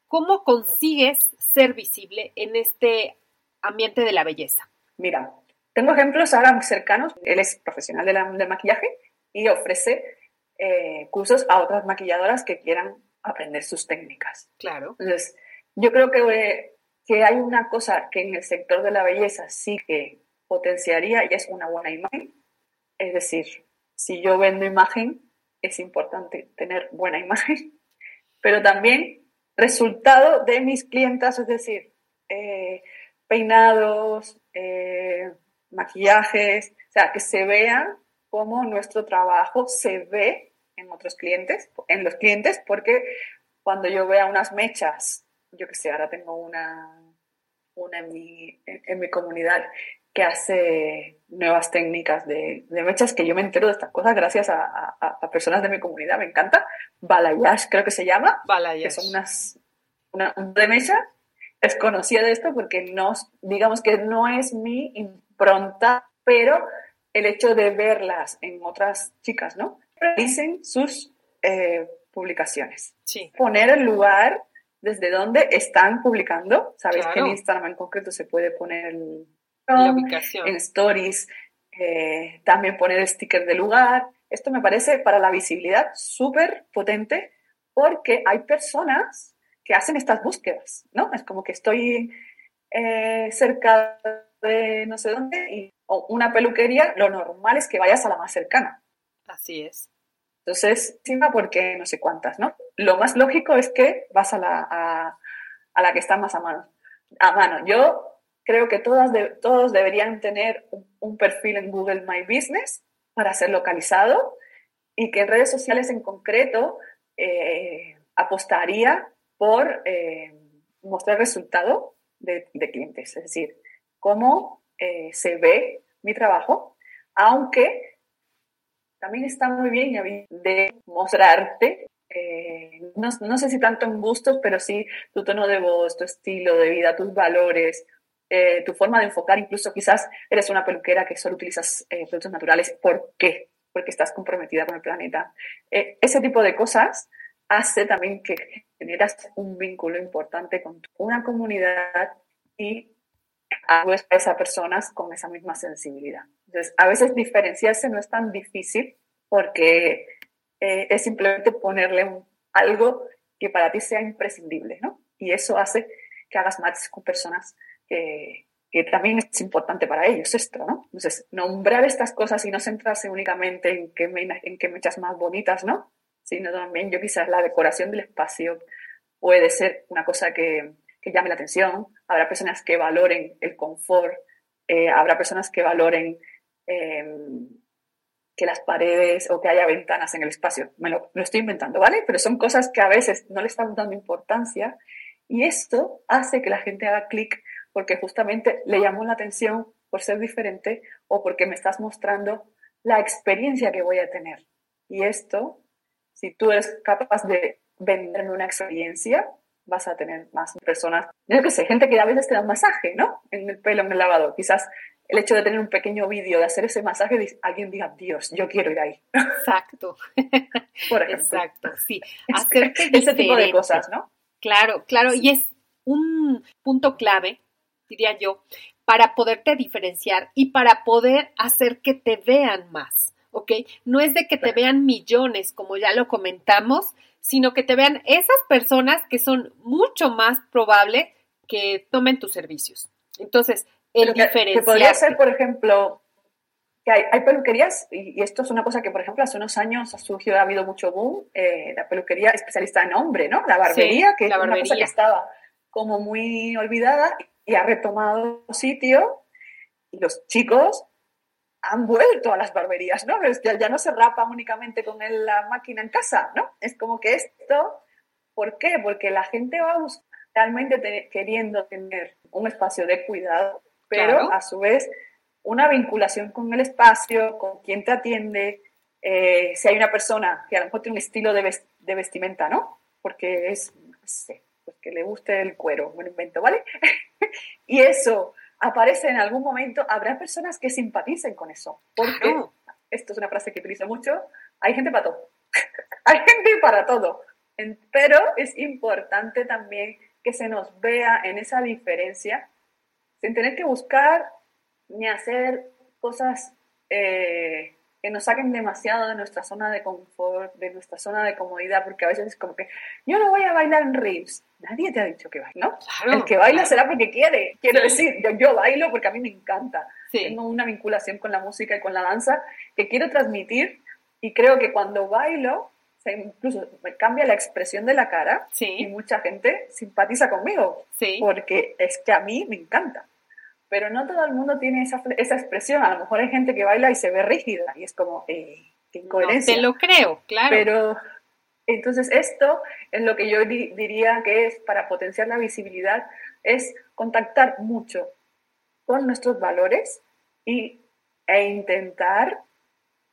Speaker 1: ¿Cómo consigues ser visible en este ambiente de la belleza?
Speaker 2: Mira, tengo ejemplos ahora muy cercanos. Él es profesional de la- del maquillaje y ofrece eh, cursos a otras maquilladoras que quieran aprender sus técnicas.
Speaker 1: Claro.
Speaker 2: Entonces, yo creo que, que hay una cosa que en el sector de la belleza sí que potenciaría y es una buena imagen. Es decir, si yo vendo imagen, es importante tener buena imagen, <laughs> pero también resultado de mis clientas, es decir, eh, peinados, eh, maquillajes, o sea, que se vea cómo nuestro trabajo se ve en otros clientes, en los clientes, porque cuando yo vea unas mechas, yo que sé, ahora tengo una, una en, mi, en, mi comunidad que hace nuevas técnicas de, de, mechas, que yo me entero de estas cosas gracias a, a, personas de mi comunidad, me encanta. Balayage creo que se llama,
Speaker 1: Balayage.
Speaker 2: que son unas una, de mecha desconocía de esto porque no, digamos que no es mi impronta, pero el hecho de verlas en otras chicas, ¿no? Dicen sus eh, publicaciones.
Speaker 1: Sí.
Speaker 2: Poner el lugar desde donde están publicando. Sabéis que en Instagram en concreto se puede poner el,
Speaker 1: la ubicación.
Speaker 2: En stories, eh, también poner el sticker de lugar. Esto me parece para la visibilidad súper potente porque hay personas que hacen estas búsquedas, ¿no? Es como que estoy eh, cerca de no sé dónde y o una peluquería, lo normal es que vayas a la más cercana.
Speaker 1: Así es.
Speaker 2: Entonces, encima porque no sé cuántas, ¿no? Lo más lógico es que vas a la, a, la que está más a mano. A mano. Yo creo que todas todos deberían tener un, perfil en Google My Business para ser localizado y que en redes sociales en concreto eh, apostaría por eh, mostrar resultado de, clientes, es decir, cómo eh, se ve mi trabajo, aunque también está muy bien de mostrarte, eh, no, no, sé si tanto en gustos, pero sí tu tono de voz, tu estilo de vida, tus valores, tu forma de enfocar, incluso quizás eres una peluquera que solo utilizas productos naturales, ¿por qué? Porque estás comprometida con el planeta. ese tipo de cosas hace también que generas un vínculo importante con una comunidad y a esas personas con esa misma sensibilidad. Entonces, a veces diferenciarse no es tan difícil porque eh, es simplemente ponerle algo que para ti sea imprescindible, ¿no? Y eso hace que hagas matches con personas que, que también es importante para ellos esto, ¿no? Entonces, nombrar estas cosas y no centrarse únicamente en qué, me, en qué mechas más bonitas, ¿no? sino también yo quizás la decoración del espacio puede ser una cosa que, que llame la atención. Habrá personas que valoren el confort, eh, habrá personas que valoren em, que las paredes o que haya ventanas en el espacio. Me lo, lo, estoy inventando, ¿vale? Pero son cosas que a veces no le estamos dando importancia y esto hace que la gente haga clic porque justamente le llamó la atención por ser diferente o porque me estás mostrando la experiencia que voy a tener. Y esto si tú eres capaz de venderme una experiencia, vas a tener más personas. Yo qué sé, gente que a veces te da un masaje, ¿no? En el pelo, en el lavado. Quizás el hecho de tener un pequeño vídeo, de hacer ese masaje, alguien diga, Dios, yo quiero ir ahí.
Speaker 1: Exacto. <laughs>
Speaker 2: Por ejemplo.
Speaker 1: Exacto, <laughs> sí.
Speaker 2: Hacerte ese tipo de cosas, ¿no?
Speaker 1: Claro, claro. Y es un punto clave, diría yo, para poderte diferenciar y para poder hacer que te vean más. ¿ok? No es de que te vean millones, como ya lo comentamos, sino que te vean esas personas que son mucho más probable que tomen tus servicios. Entonces, el diferencial.
Speaker 2: Que podría ser, por ejemplo, que hay, peluquerías, y, esto es una cosa que, por ejemplo, hace unos años ha surgido, ha habido mucho boom, eh, la peluquería especialista en hombre, ¿no? La barbería, que es una cosa que estaba como muy olvidada y ha retomado sitio. Y los chicos han vuelto a las barberías, ¿no? Ya, ya no se rapa únicamente con la máquina en casa, ¿no? Es como que esto, ¿por qué? Porque la gente va realmente queriendo tener un espacio de cuidado, pero a su vez una vinculación con el espacio, con quien te atiende, eh, si hay una persona que a lo mejor tiene un estilo de, de vestimenta, ¿no? Porque es, no sé, pues que le guste el cuero, me lo invento, ¿vale? <laughs> y eso aparece en algún momento, habrá personas que simpaticen con eso. Porque, esto es una frase que utilizo mucho, hay gente para todo. <laughs> hay gente para todo. Pero es importante también que se nos vea en esa diferencia, sin tener que buscar ni hacer cosas eh, que nos saquen demasiado de nuestra zona de confort, de nuestra zona de comodidad, porque a veces es como que yo no voy a bailar en reels. Nadie te ha dicho que baile, ¿no? el que baila será porque quiere. Quiero decir, yo, yo, bailo porque a mí me encanta. Tengo una vinculación con la música y con la danza que quiero transmitir y creo que cuando bailo, incluso me cambia la expresión de la cara y mucha gente simpatiza conmigo porque es que a mí me encanta pero no todo el mundo tiene esa, esa expresión. A lo mejor hay gente que baila y se ve rígida y es como, eh, qué incoherencia.
Speaker 1: te lo creo, claro.
Speaker 2: Pero entonces esto es lo que yo diría que es para potenciar la visibilidad, es contactar mucho con nuestros valores y, e intentar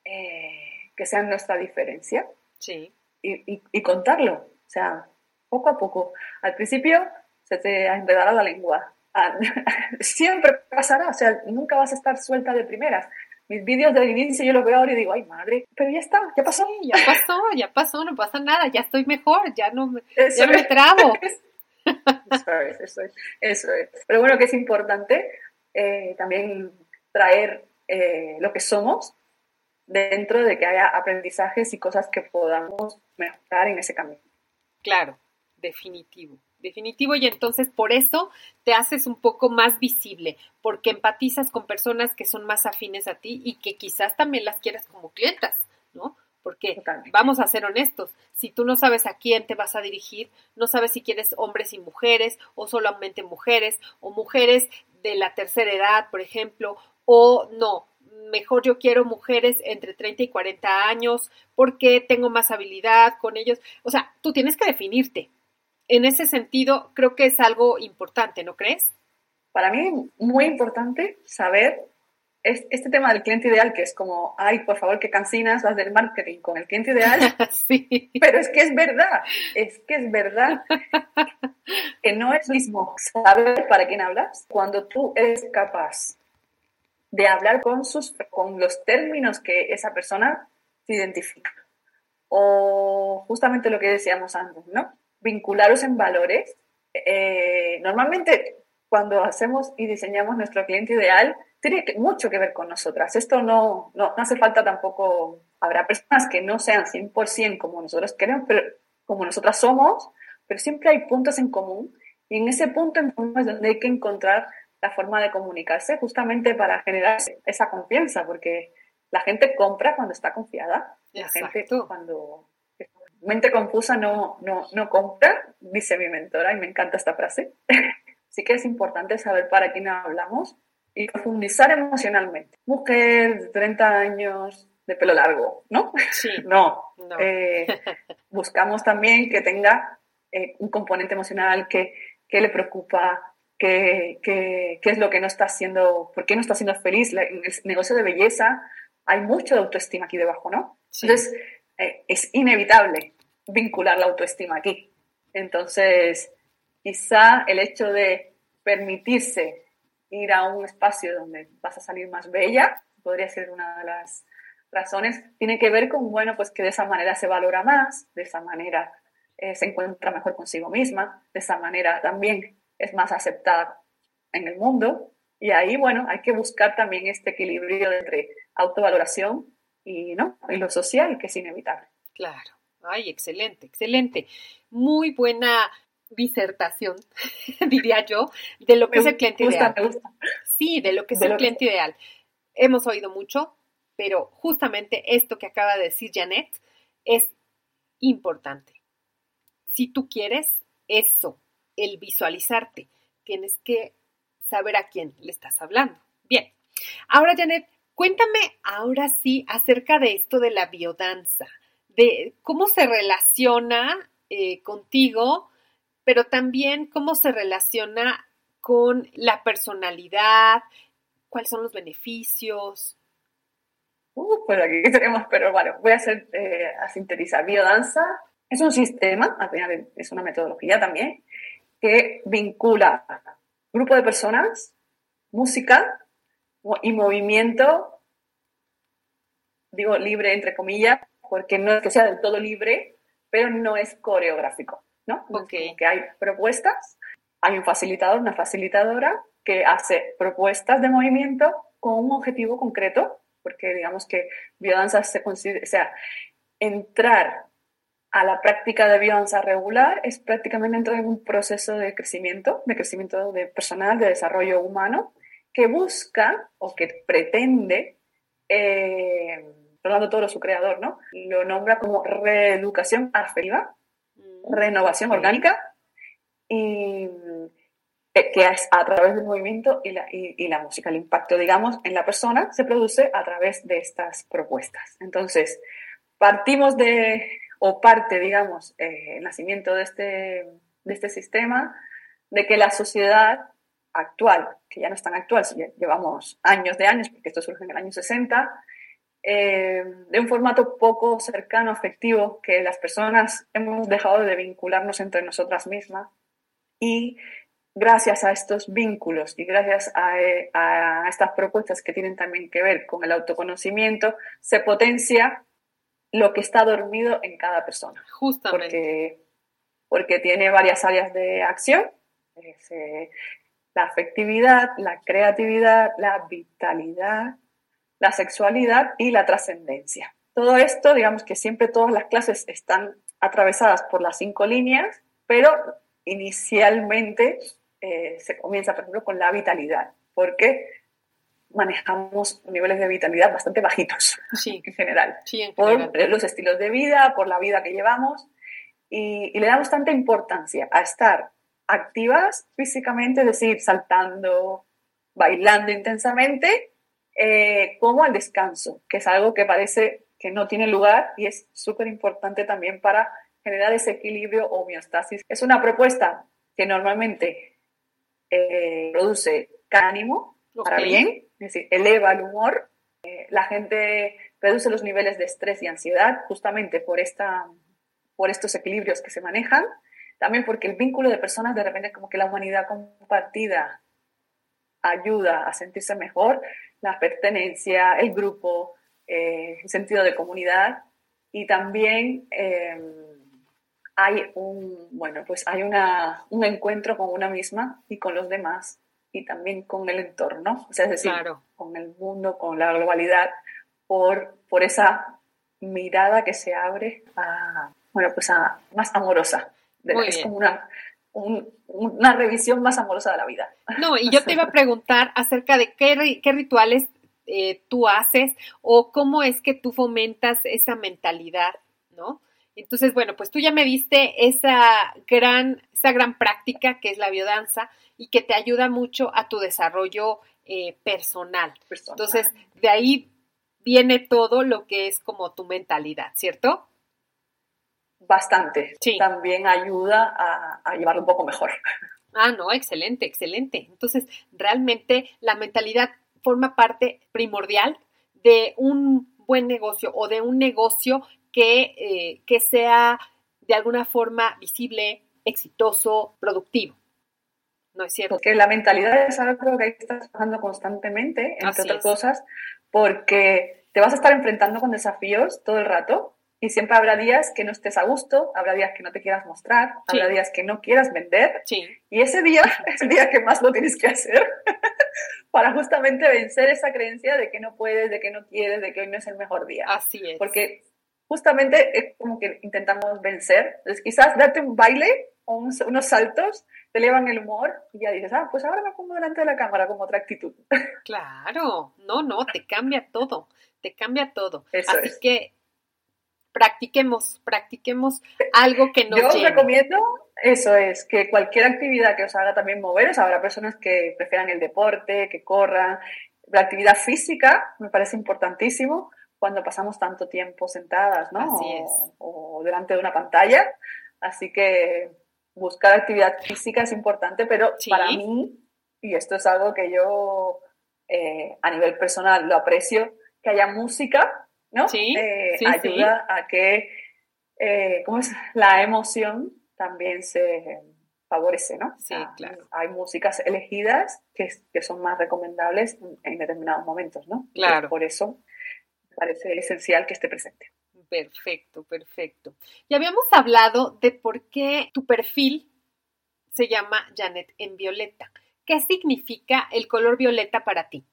Speaker 2: eh, que sean nuestra diferencia.
Speaker 1: Sí.
Speaker 2: Y, y, y, contarlo. O sea, poco a poco. Al principio se te enredará la lengua, <laughs> siempre pasará, o sea, nunca vas a estar suelta de primeras. Mis vídeos de inicio yo los veo ahora y digo, ay madre, pero ya está, ya pasó.
Speaker 1: ya pasó, ya pasó, no pasa nada, ya estoy mejor, ya no, ya me trabo. <laughs>
Speaker 2: Eso es, eso es, eso es. Pero bueno, que es importante eh, también traer eh, lo que somos dentro de que haya aprendizajes y cosas que podamos mejorar en ese camino.
Speaker 1: Claro, definitivo definitivo y entonces por eso te haces un poco más visible, porque empatizas con personas que son más afines a ti y que quizás también las quieras como clientas, ¿no? Porque vamos a ser honestos, si tú no sabes a quién te vas a dirigir, no sabes si quieres hombres y mujeres o solamente mujeres o mujeres de la tercera edad, por ejemplo, o no, mejor yo quiero mujeres entre 30 y 40 años porque tengo más habilidad con ellos. O sea, tú tienes que definirte, en ese sentido, creo que es algo importante, ¿no crees?
Speaker 2: Para mí, muy importante saber este tema del cliente ideal, que es como, ay, por favor, qué cansinas vas del marketing con el cliente ideal. <laughs>
Speaker 1: sí.
Speaker 2: Pero es que es verdad, es que es verdad <laughs> que no es mismo saber para quién hablas cuando tú eres capaz de hablar con, sus, con los términos que esa persona se identifica. O justamente lo que decíamos antes, ¿no? Vincularos en valores. Eh, normalmente cuando hacemos y diseñamos nuestro cliente ideal, tiene mucho que ver con nosotras. Esto no, no, hace falta tampoco, habrá personas que no sean 100% como nosotros queremos, pero como nosotras somos, pero siempre hay puntos en común y en ese punto en común es donde hay que encontrar la forma de comunicarse justamente para generar esa confianza, porque la gente compra cuando está confiada, la gente cuando mente confusa no, no, no compra, dice mi mentora, y me encanta esta frase. <laughs> sí que es importante saber para quién hablamos y profundizar emocionalmente. Mujer de 30 años, de pelo largo, ¿no?
Speaker 1: Sí. <laughs>
Speaker 2: no. Eh, <laughs> buscamos también que tenga eh, un componente emocional que, que le preocupa, qué que, es lo que no está haciendo, por qué no está siendo feliz. En el negocio de belleza hay mucho de autoestima aquí debajo, ¿no? Entonces, eh, es inevitable vincular la autoestima aquí. Entonces, quizá el hecho de permitirse ir a un espacio donde vas a salir más bella, podría ser una de las razones, tiene que ver con, bueno, pues que de esa manera se valora más, de esa manera eh, se encuentra mejor consigo misma, de esa manera también es más aceptada en el mundo. Y ahí, bueno, hay que buscar también este equilibrio entre autovaloración y, ¿no? y lo social, que es inevitable.
Speaker 1: Claro. Ay, excelente, excelente. Muy buena disertación, <laughs> diría yo, de lo que es el cliente ideal. Sí, de lo que es el cliente ideal. Hemos oído mucho, pero justamente esto que acaba de decir Janet es importante. Si tú quieres eso, el visualizarte, tienes que saber a quién le estás hablando. Bien, ahora Janet, Cuéntame ahora sí acerca de esto de la biodanza, de cómo se relaciona eh, contigo, pero también cómo se relaciona con la personalidad, cuáles son los beneficios.
Speaker 2: Uh, pues aquí tenemos, pero bueno, voy a hacer eh, a sintetizar. Biodanza es un sistema, al final es una metodología también, que vincula grupo de personas, música, y movimiento, digo libre entre comillas, porque no es que sea del todo libre, pero no es coreográfico, ¿no?
Speaker 1: Okay.
Speaker 2: Que hay propuestas, hay un facilitador, una facilitadora que hace propuestas de movimiento con un objetivo concreto porque digamos que biodanza se considera, o sea, entrar a la práctica de biodanza regular es prácticamente entrar en un proceso de crecimiento, de crecimiento de personal, de desarrollo humano, que busca o que pretende, eh, Rolando Toro, su creador, ¿no? Lo nombra como reeducación afectiva, mm. renovación orgánica y eh, que es a través del movimiento y la, y, la, música. El impacto, digamos, en la persona se produce a través de estas propuestas. Entonces, partimos de, o parte, digamos, eh, el nacimiento de este, de este sistema, de que la sociedad actual, que ya no es tan actual, llevamos años de años, porque esto surge en el año 60, eh, de un formato poco cercano, afectivo, que las personas hemos dejado de vincularnos entre nosotras mismas y gracias a estos vínculos y gracias a, estas propuestas que tienen también que ver con el autoconocimiento, se potencia lo que está dormido en cada persona.
Speaker 1: Justamente.
Speaker 2: Porque, porque tiene varias áreas de acción. Eh, la afectividad, la creatividad, la vitalidad, la sexualidad y la trascendencia. Todo esto, digamos que siempre todas las clases están atravesadas por las cinco líneas, pero inicialmente eh, se comienza, por ejemplo, con la vitalidad, porque manejamos niveles de vitalidad bastante bajitos
Speaker 1: sí.
Speaker 2: en, general,
Speaker 1: sí, en
Speaker 2: por los estilos de vida, por la vida que llevamos, y, le damos tanta importancia a estar activas físicamente, es decir, saltando, bailando intensamente, eh, como al descanso, que es algo que parece que no tiene lugar y es súper importante también para generar ese equilibrio o homeostasis. Es una propuesta que normalmente eh, produce ánimo para bien, es decir, eleva el humor. Eh, la gente reduce los niveles de estrés y ansiedad justamente por, esta, por estos equilibrios que se manejan. También porque el vínculo de personas, de repente, como que la humanidad compartida ayuda a sentirse mejor, la pertenencia, el grupo, eh, el sentido de comunidad y también hay un, bueno, pues hay una, un encuentro con una misma y con los demás y también con el entorno, o sea, es decir, con el mundo, con la globalidad, por, por esa mirada que se abre a, bueno, pues a más amorosa. Es como una, una revisión más amorosa de la vida.
Speaker 1: No, y <laughs> yo te iba a preguntar acerca de qué, qué rituales eh, tú haces o cómo es que tú fomentas esa mentalidad, ¿no? Entonces, bueno, pues tú ya me diste esa gran, esa gran práctica que es la biodanza y que te ayuda mucho a tu desarrollo eh, personal. Entonces, de ahí viene todo lo que es como tu mentalidad, ¿cierto?
Speaker 2: Bastante. Sí. También ayuda a, a llevarlo un poco mejor.
Speaker 1: Ah, no, excelente, excelente. Entonces, realmente la mentalidad forma parte primordial de un buen negocio o de un negocio que, eh, que sea de alguna forma visible, exitoso, productivo. ¿No es cierto?
Speaker 2: Porque la mentalidad es algo que hay que estar trabajando constantemente, entre otras cosas, porque te vas a estar enfrentando con desafíos todo el rato y siempre habrá días que no estés a gusto, habrá días que no te quieras mostrar, habrá días que no quieras vender. Y ese día <laughs> es el día que más lo tienes que hacer <laughs> para justamente vencer esa creencia de que no puedes, de que no quieres, de que hoy no es el mejor día.
Speaker 1: Así es.
Speaker 2: Porque justamente es como que intentamos vencer. Entonces, quizás darte un baile o unos saltos te elevan el humor y ya dices, ah, pues ahora me pongo delante de la cámara con otra actitud. <laughs>
Speaker 1: Claro, no, no, te cambia todo, te cambia todo. Así que practiquemos, practiquemos algo que nos
Speaker 2: Yo os recomiendo, eso es, que cualquier actividad que os haga también moveros, habrá personas que prefieran el deporte, que corran, la actividad física me parece importantísimo, cuando pasamos tanto tiempo sentadas, ¿no? O, delante de una pantalla. Así que buscar actividad física es importante, pero para mí, y esto es algo que yo eh, a nivel personal lo aprecio, que haya música, ¿no?
Speaker 1: Sí,
Speaker 2: eh, ayuda a que, eh, ¿cómo es? La emoción también se favorece, ¿no?
Speaker 1: Sí, claro.
Speaker 2: Hay músicas elegidas que, que, son más recomendables en determinados momentos, ¿no?
Speaker 1: Claro.
Speaker 2: por eso parece esencial que esté presente.
Speaker 1: Perfecto, perfecto. Y habíamos hablado de por qué tu perfil se llama Janet en violeta. ¿Qué significa el color violeta para ti?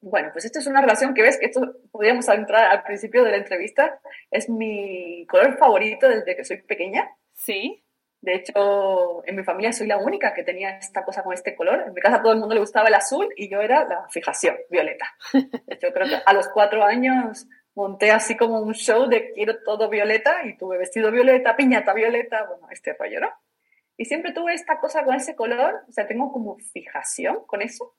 Speaker 2: Bueno, pues esto es una relación que ves que esto podríamos entrar al principio de la entrevista. Es mi color favorito desde que soy pequeña.
Speaker 1: Sí.
Speaker 2: De hecho, en mi familia soy la única que tenía esta cosa con este color. En mi casa a todo el mundo le gustaba el azul y yo era la fijación, violeta. De hecho, creo que a los cuatro años monté así como un show de quiero todo violeta y tuve vestido violeta, piñata violeta, bueno, este rollo, ¿no? Y siempre tuve esta cosa con ese color, o sea, tengo como fijación con eso.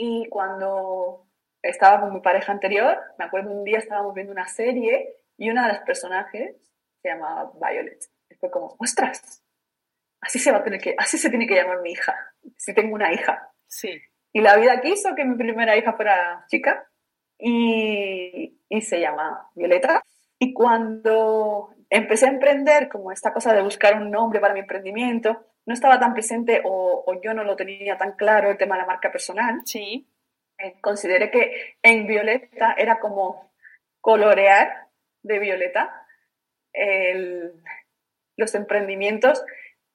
Speaker 2: Y cuando estaba con mi pareja anterior, me acuerdo un día estábamos viendo una serie y una de las personajes se llamaba Violet. Y fue como, ostras, así se va a tener que, así se tiene que llamar mi hija, si tengo una hija.
Speaker 1: Sí.
Speaker 2: Y la vida quiso que mi primera hija fuera chica y, y se llama Violeta. Y cuando empecé a emprender, como esta cosa de buscar un nombre para mi emprendimiento, no estaba tan presente o, o yo no lo tenía tan claro el tema de la marca personal.
Speaker 1: Sí.
Speaker 2: Eh, consideré que en Violeta era como colorear de Violeta el, los emprendimientos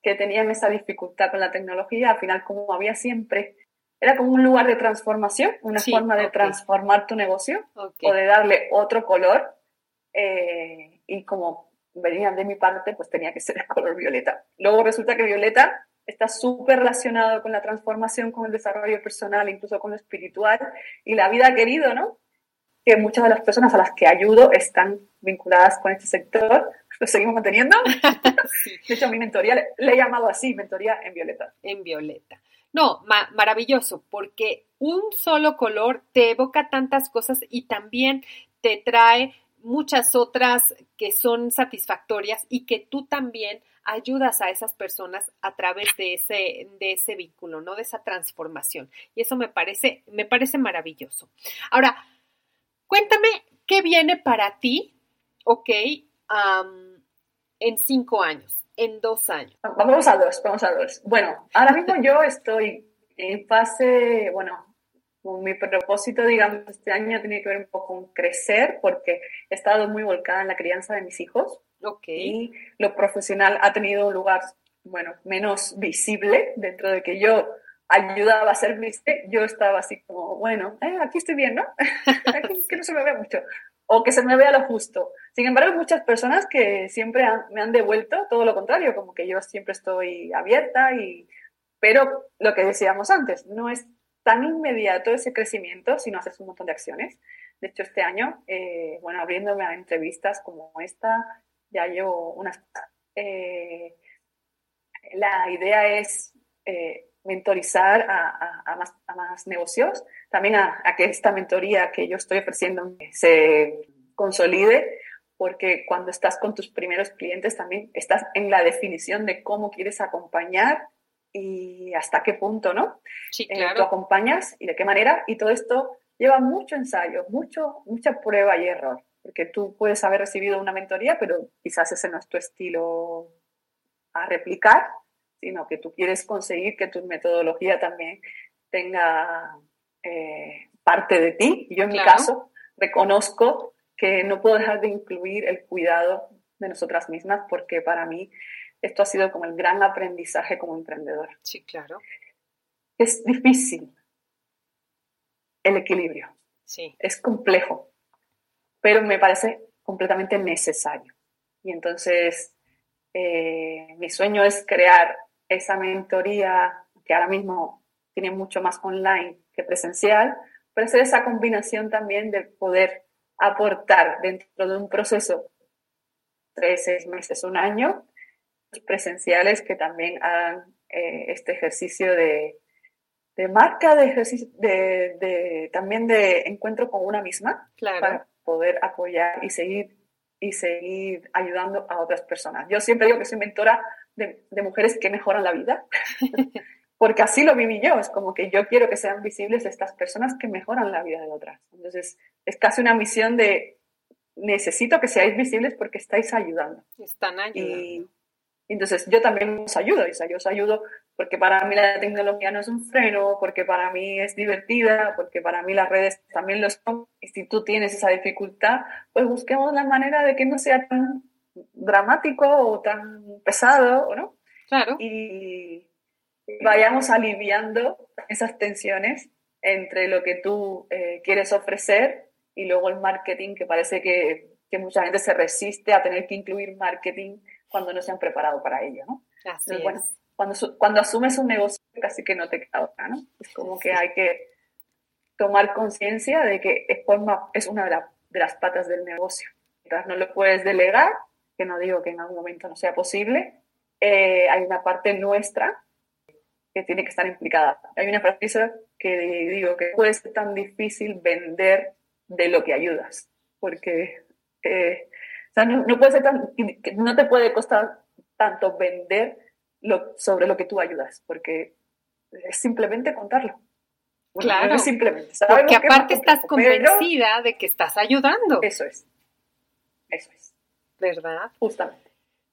Speaker 2: que tenían esa dificultad con la tecnología. Al final, como había siempre, era como un lugar de transformación, una
Speaker 1: Sí,
Speaker 2: forma de transformar tu negocio o de darle otro color. eh, y como venían de mi parte, pues tenía que ser el <laughs> color violeta. Luego resulta que violeta está súper relacionado con la transformación, con el desarrollo personal, incluso con lo espiritual y la vida querido, ¿no? Que muchas de las personas a las que ayudo están vinculadas con este sector. <laughs> Lo seguimos manteniendo. <laughs>
Speaker 1: Sí,
Speaker 2: De hecho, a mi mentoría le, le he llamado así, mentoría en violeta.
Speaker 1: en violeta. No, ma- maravilloso, porque un solo color te evoca tantas cosas y también te trae muchas otras que son satisfactorias y que tú también ayudas a esas personas a través de ese, de ese vínculo, ¿no? De esa transformación. Y eso me parece, me parece maravilloso. Ahora, cuéntame qué viene para ti, ok, am, en cinco años, en dos años.
Speaker 2: Vamos a dos, vamos a dos. Bueno, ahora mismo yo estoy en fase, bueno, mi propósito, digamos, este año tiene que ver un poco con crecer, porque he estado muy volcada en la crianza de mis hijos
Speaker 1: Ok,
Speaker 2: y lo profesional ha tenido un lugar, bueno, menos visible dentro de que yo ayudaba a ser visible, yo estaba así como, bueno, eh, aquí estoy bien, ¿no? <laughs> Aquí, que no se me vea mucho. O que se me vea lo justo. Sin embargo, muchas personas que siempre han- me han devuelto todo lo contrario, como que yo siempre estoy abierta y... Pero lo que decíamos antes, no es tan inmediato ese crecimiento si no haces un montón de acciones. De hecho, este año, eh, bueno, abriéndome a entrevistas como esta, ya llevo unas... eh, la idea es eh, mentorizar a, más, negocios, también a que esta mentoría que yo estoy ofreciendo se consolide, porque cuando estás con tus primeros clientes también estás en la definición de cómo quieres acompañar y hasta qué punto, ¿no?
Speaker 1: sí,
Speaker 2: eh, tú
Speaker 1: claro.
Speaker 2: acompañas y de qué manera. Y todo esto lleva mucho ensayo, mucho, mucha prueba y error. Porque tú puedes haber recibido una mentoría, pero quizás ese no es tu estilo a replicar, sino que tú quieres conseguir que tu metodología también tenga eh, parte de ti. Y yo en mi caso reconozco que no puedo dejar de incluir el cuidado de nosotras mismas porque para mí esto ha sido como el gran aprendizaje como emprendedor
Speaker 1: Sí, claro.
Speaker 2: es difícil el equilibrio,
Speaker 1: Sí,
Speaker 2: es complejo, pero me parece completamente necesario. Y entonces, eh, mi sueño es crear esa mentoría que ahora mismo tiene mucho más online que presencial, pero hacer esa combinación también de poder aportar dentro de un proceso tres, seis meses, un año, presenciales que también hagan eh, este ejercicio de, de marca, de ejercicio, de, de- también de encuentro con una misma
Speaker 1: claro.
Speaker 2: para poder apoyar y seguir y seguir ayudando a otras personas. Yo siempre digo que soy mentora de, de mujeres que mejoran la vida, <laughs> porque así lo viví yo. Es como que yo quiero que sean visibles estas personas que mejoran la vida de otras. Entonces, es casi una misión de necesito que seáis visibles porque estáis ayudando.
Speaker 1: Están ayudando.
Speaker 2: Y entonces yo también os ayudo, o sea, yo os ayudo porque para mí la tecnología no es un freno, porque para mí es divertida, porque para mí las redes también lo son. Y si tú tienes esa dificultad, pues busquemos la manera de que no sea tan dramático o tan pesado, ¿no?
Speaker 1: Claro.
Speaker 2: Y vayamos aliviando esas tensiones entre lo que tú eh, quieres ofrecer y luego el marketing, que parece que, que, mucha gente se resiste a tener que incluir marketing cuando no se han preparado para ello, ¿no?
Speaker 1: Así
Speaker 2: bueno, cuando, cuando asumes un negocio casi que no te queda otra, ¿no? Es como que hay que tomar conciencia de que es, forma, es una de, de, las patas del negocio. Mientras no lo puedes delegar, que no digo que en algún momento no sea posible, eh, hay una parte nuestra que tiene que estar implicada. Hay una frase que digo que puede ser tan difícil vender de lo que ayudas, porque eh, no, puede ser tan, no te puede costar tanto vender lo, sobre lo que tú ayudas, porque es simplemente contarlo.
Speaker 1: claro,
Speaker 2: simplemente.
Speaker 1: Porque aparte estás convencida de que estás ayudando.
Speaker 2: Eso es. Eso es.
Speaker 1: ¿Verdad?
Speaker 2: Justamente.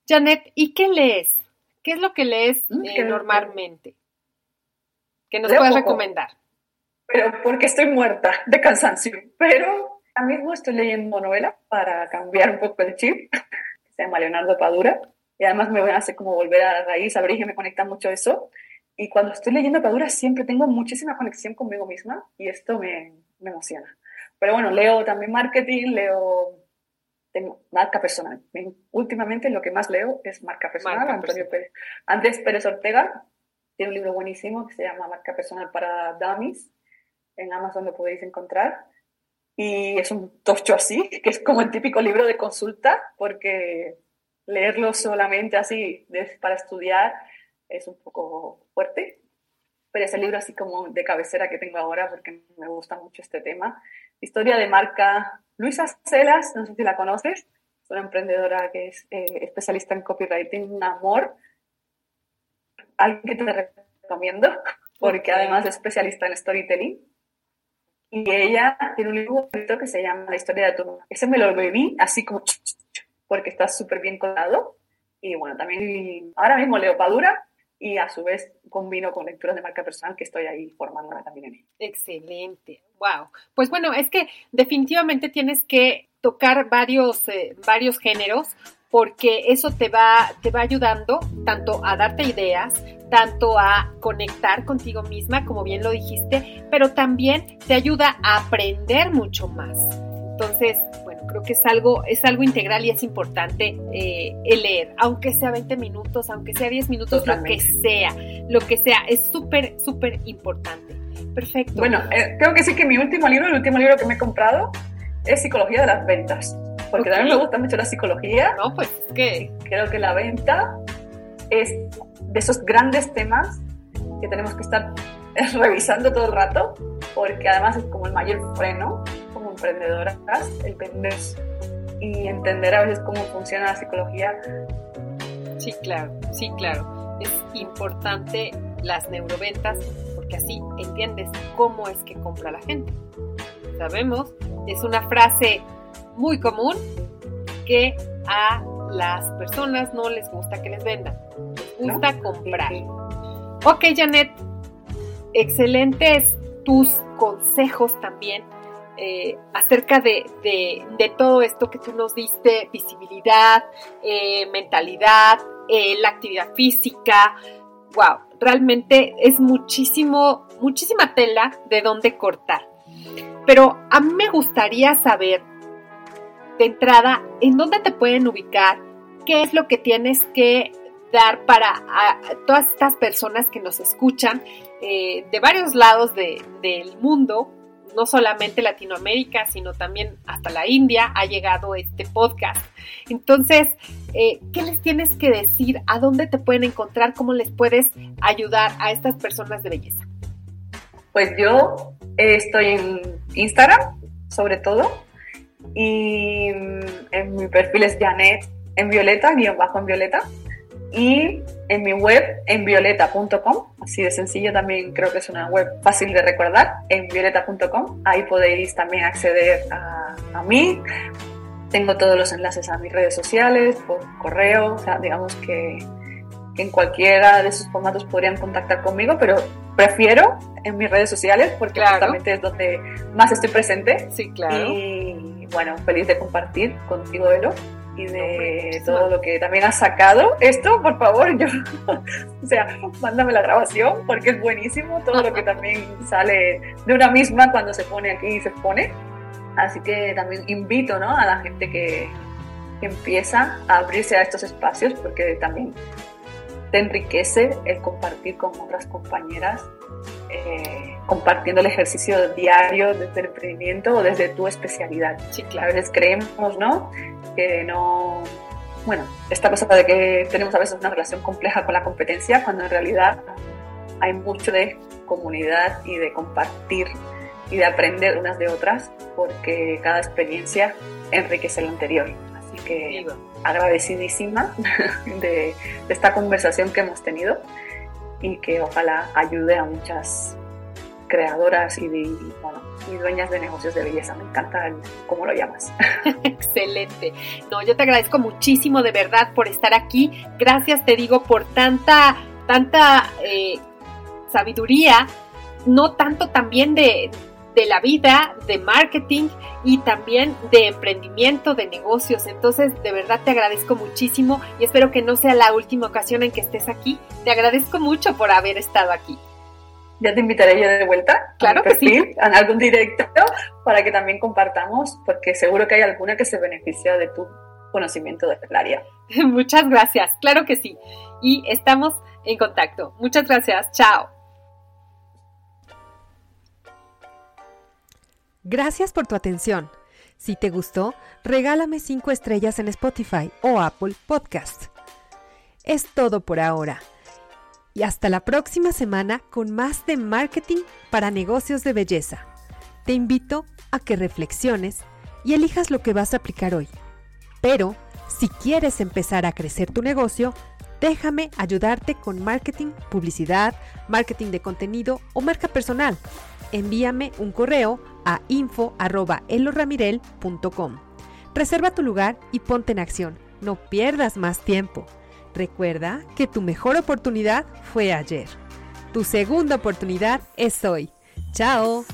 Speaker 1: Janet, ¿y qué lees? ¿Qué es lo que lees mm, eh, normalmente? Que nos puedes recomendar.
Speaker 2: Pero porque estoy muerta de cansancio. Pero ahora mismo estoy leyendo novela para cambiar un poco el chip. <laughs> Se llama Leonardo Padura. Y además me hace como volver a la raíz, a que me conecta mucho eso. Y cuando estoy leyendo Padura siempre tengo muchísima conexión conmigo misma y esto me, me emociona. Pero bueno, leo también marketing, leo tengo marca personal. Últimamente lo que más leo es marca personal. Antonio Pérez. Andrés Pérez Ortega tiene un libro buenísimo que se llama Marca Personal para Dummies. En Amazon lo podéis encontrar. Y es un tocho así, que es como el típico libro de consulta, porque leerlo solamente así para estudiar es un poco fuerte. Pero es el libro así como de cabecera que tengo ahora porque me gusta mucho este tema. Historia de marca Luisa Celas, no sé si la conoces, es una emprendedora que es eh, especialista en copywriting, un amor. Alguien que te recomiendo, porque además es especialista en storytelling. Y ella tiene un libro que se llama La historia de tu Ese me lo bebí así como porque está súper bien colado. Y bueno, también ahora mismo leo Padura y a su vez combino con lecturas de marca personal que estoy ahí formándome también en.
Speaker 1: Excelente, wow. Pues bueno, es que definitivamente tienes que tocar varios, eh, varios géneros porque eso te va, te va ayudando tanto a darte ideas, tanto a conectar contigo misma, como bien lo dijiste, pero también te ayuda a aprender mucho más. Entonces, creo que es algo, es algo integral y es importante eh, el leer, aunque sea 20 minutos, aunque sea 10 minutos, lo que sea, lo que sea, es súper, súper importante. Perfecto.
Speaker 2: Bueno, eh, tengo que decir que mi último libro, el último libro que me he comprado, es Psicología de las Ventas, porque también me gusta mucho la psicología.
Speaker 1: No, pues que
Speaker 2: creo que la venta es de esos grandes temas que tenemos que estar <laughs> revisando todo el rato, porque además es como el mayor freno emprendedoras, el vender y entender a veces cómo funciona la psicología.
Speaker 1: Sí, claro, sí, claro. Es importante las neuroventas porque así entiendes cómo es que compra la gente. Sabemos, es una frase muy común que a las personas no les gusta que les vendan, les gusta comprar. Ok, Janet, excelentes tus consejos también eh, acerca de, todo esto que tú nos diste, visibilidad, eh, mentalidad, eh, la actividad física. Wow, realmente es muchísimo, muchísima tela de dónde cortar. Pero a mí me gustaría saber de entrada en dónde te pueden ubicar, qué es lo que tienes que dar para todas estas personas que nos escuchan de varios lados del mundo no solamente Latinoamérica, sino también hasta la India ha llegado este podcast. Entonces, eh, ¿qué les tienes que decir? ¿A dónde te pueden encontrar? ¿Cómo les puedes ayudar a estas personas de belleza?
Speaker 2: Pues yo estoy en Instagram, sobre todo, y en mi perfil es Janet en Violeta, guion bajo en Violeta y en mi web en violeta.com, así de sencillo también creo que es una web fácil de recordar, en violeta.com, ahí podéis también acceder a, a, mí, tengo todos los enlaces a mis redes sociales, por correo, o sea, digamos que, que en cualquiera de esos formatos podrían contactar conmigo, pero prefiero en mis redes sociales porque justamente es donde más estoy presente.
Speaker 1: Sí, claro.
Speaker 2: Y bueno, feliz de compartir contigo, Elo y de todo lo que también has sacado. Esto, por favor, yo, <laughs> o sea, mándame la grabación porque es buenísimo todo lo que también sale de una misma cuando se pone aquí y se pone. Así que también invito ¿no? a la gente que, que empieza a abrirse a estos espacios porque también te enriquece el compartir con otras compañeras, eh, compartiendo el ejercicio diario desde el emprendimiento o desde tu especialidad.
Speaker 1: Sí,
Speaker 2: A
Speaker 1: claro.
Speaker 2: veces creemos, ¿no? Que no. Bueno, esta cosa de que tenemos a veces una relación compleja con la competencia, cuando en realidad hay mucho de comunidad y de compartir y de aprender unas de otras, porque cada experiencia enriquece la anterior. Así que agradecidísima <laughs> de, de esta conversación que hemos tenido y que ojalá ayude a muchas creadoras y, de- bueno, y dueñas de negocios de belleza. Me encanta cómo lo llamas. <laughs>
Speaker 1: Excelente. No, yo te agradezco muchísimo de verdad por estar aquí. Gracias, te digo, por tanta, tanta eh, sabiduría, no tanto también de, de la vida, de marketing y también de emprendimiento, de negocios. Entonces, de verdad te agradezco muchísimo y espero que no sea la última ocasión en que estés aquí. Te agradezco mucho por haber estado aquí.
Speaker 2: Ya te invitaré yo de vuelta
Speaker 1: Claro
Speaker 2: a mi
Speaker 1: que sí.
Speaker 2: perfil, en algún directo, para que también compartamos, porque seguro que hay alguna que se beneficia de tu conocimiento del área. <laughs>
Speaker 1: Muchas gracias, claro que sí. Y estamos en contacto. Muchas gracias, chao.
Speaker 3: Gracias por tu atención. Si te gustó, regálame 5 estrellas en Spotify o Apple Podcast. Es todo por ahora. Y hasta la próxima semana con más de marketing para negocios de belleza. Te invito a que reflexiones y elijas lo que vas a aplicar hoy. Pero, si quieres empezar a crecer tu negocio, déjame ayudarte con marketing, publicidad, marketing de contenido o marca personal. Envíame un correo a info@eloramirel.com. Reserva tu lugar y ponte en acción. No pierdas más tiempo. Recuerda que tu mejor oportunidad fue ayer. Tu segunda oportunidad es hoy. Chao.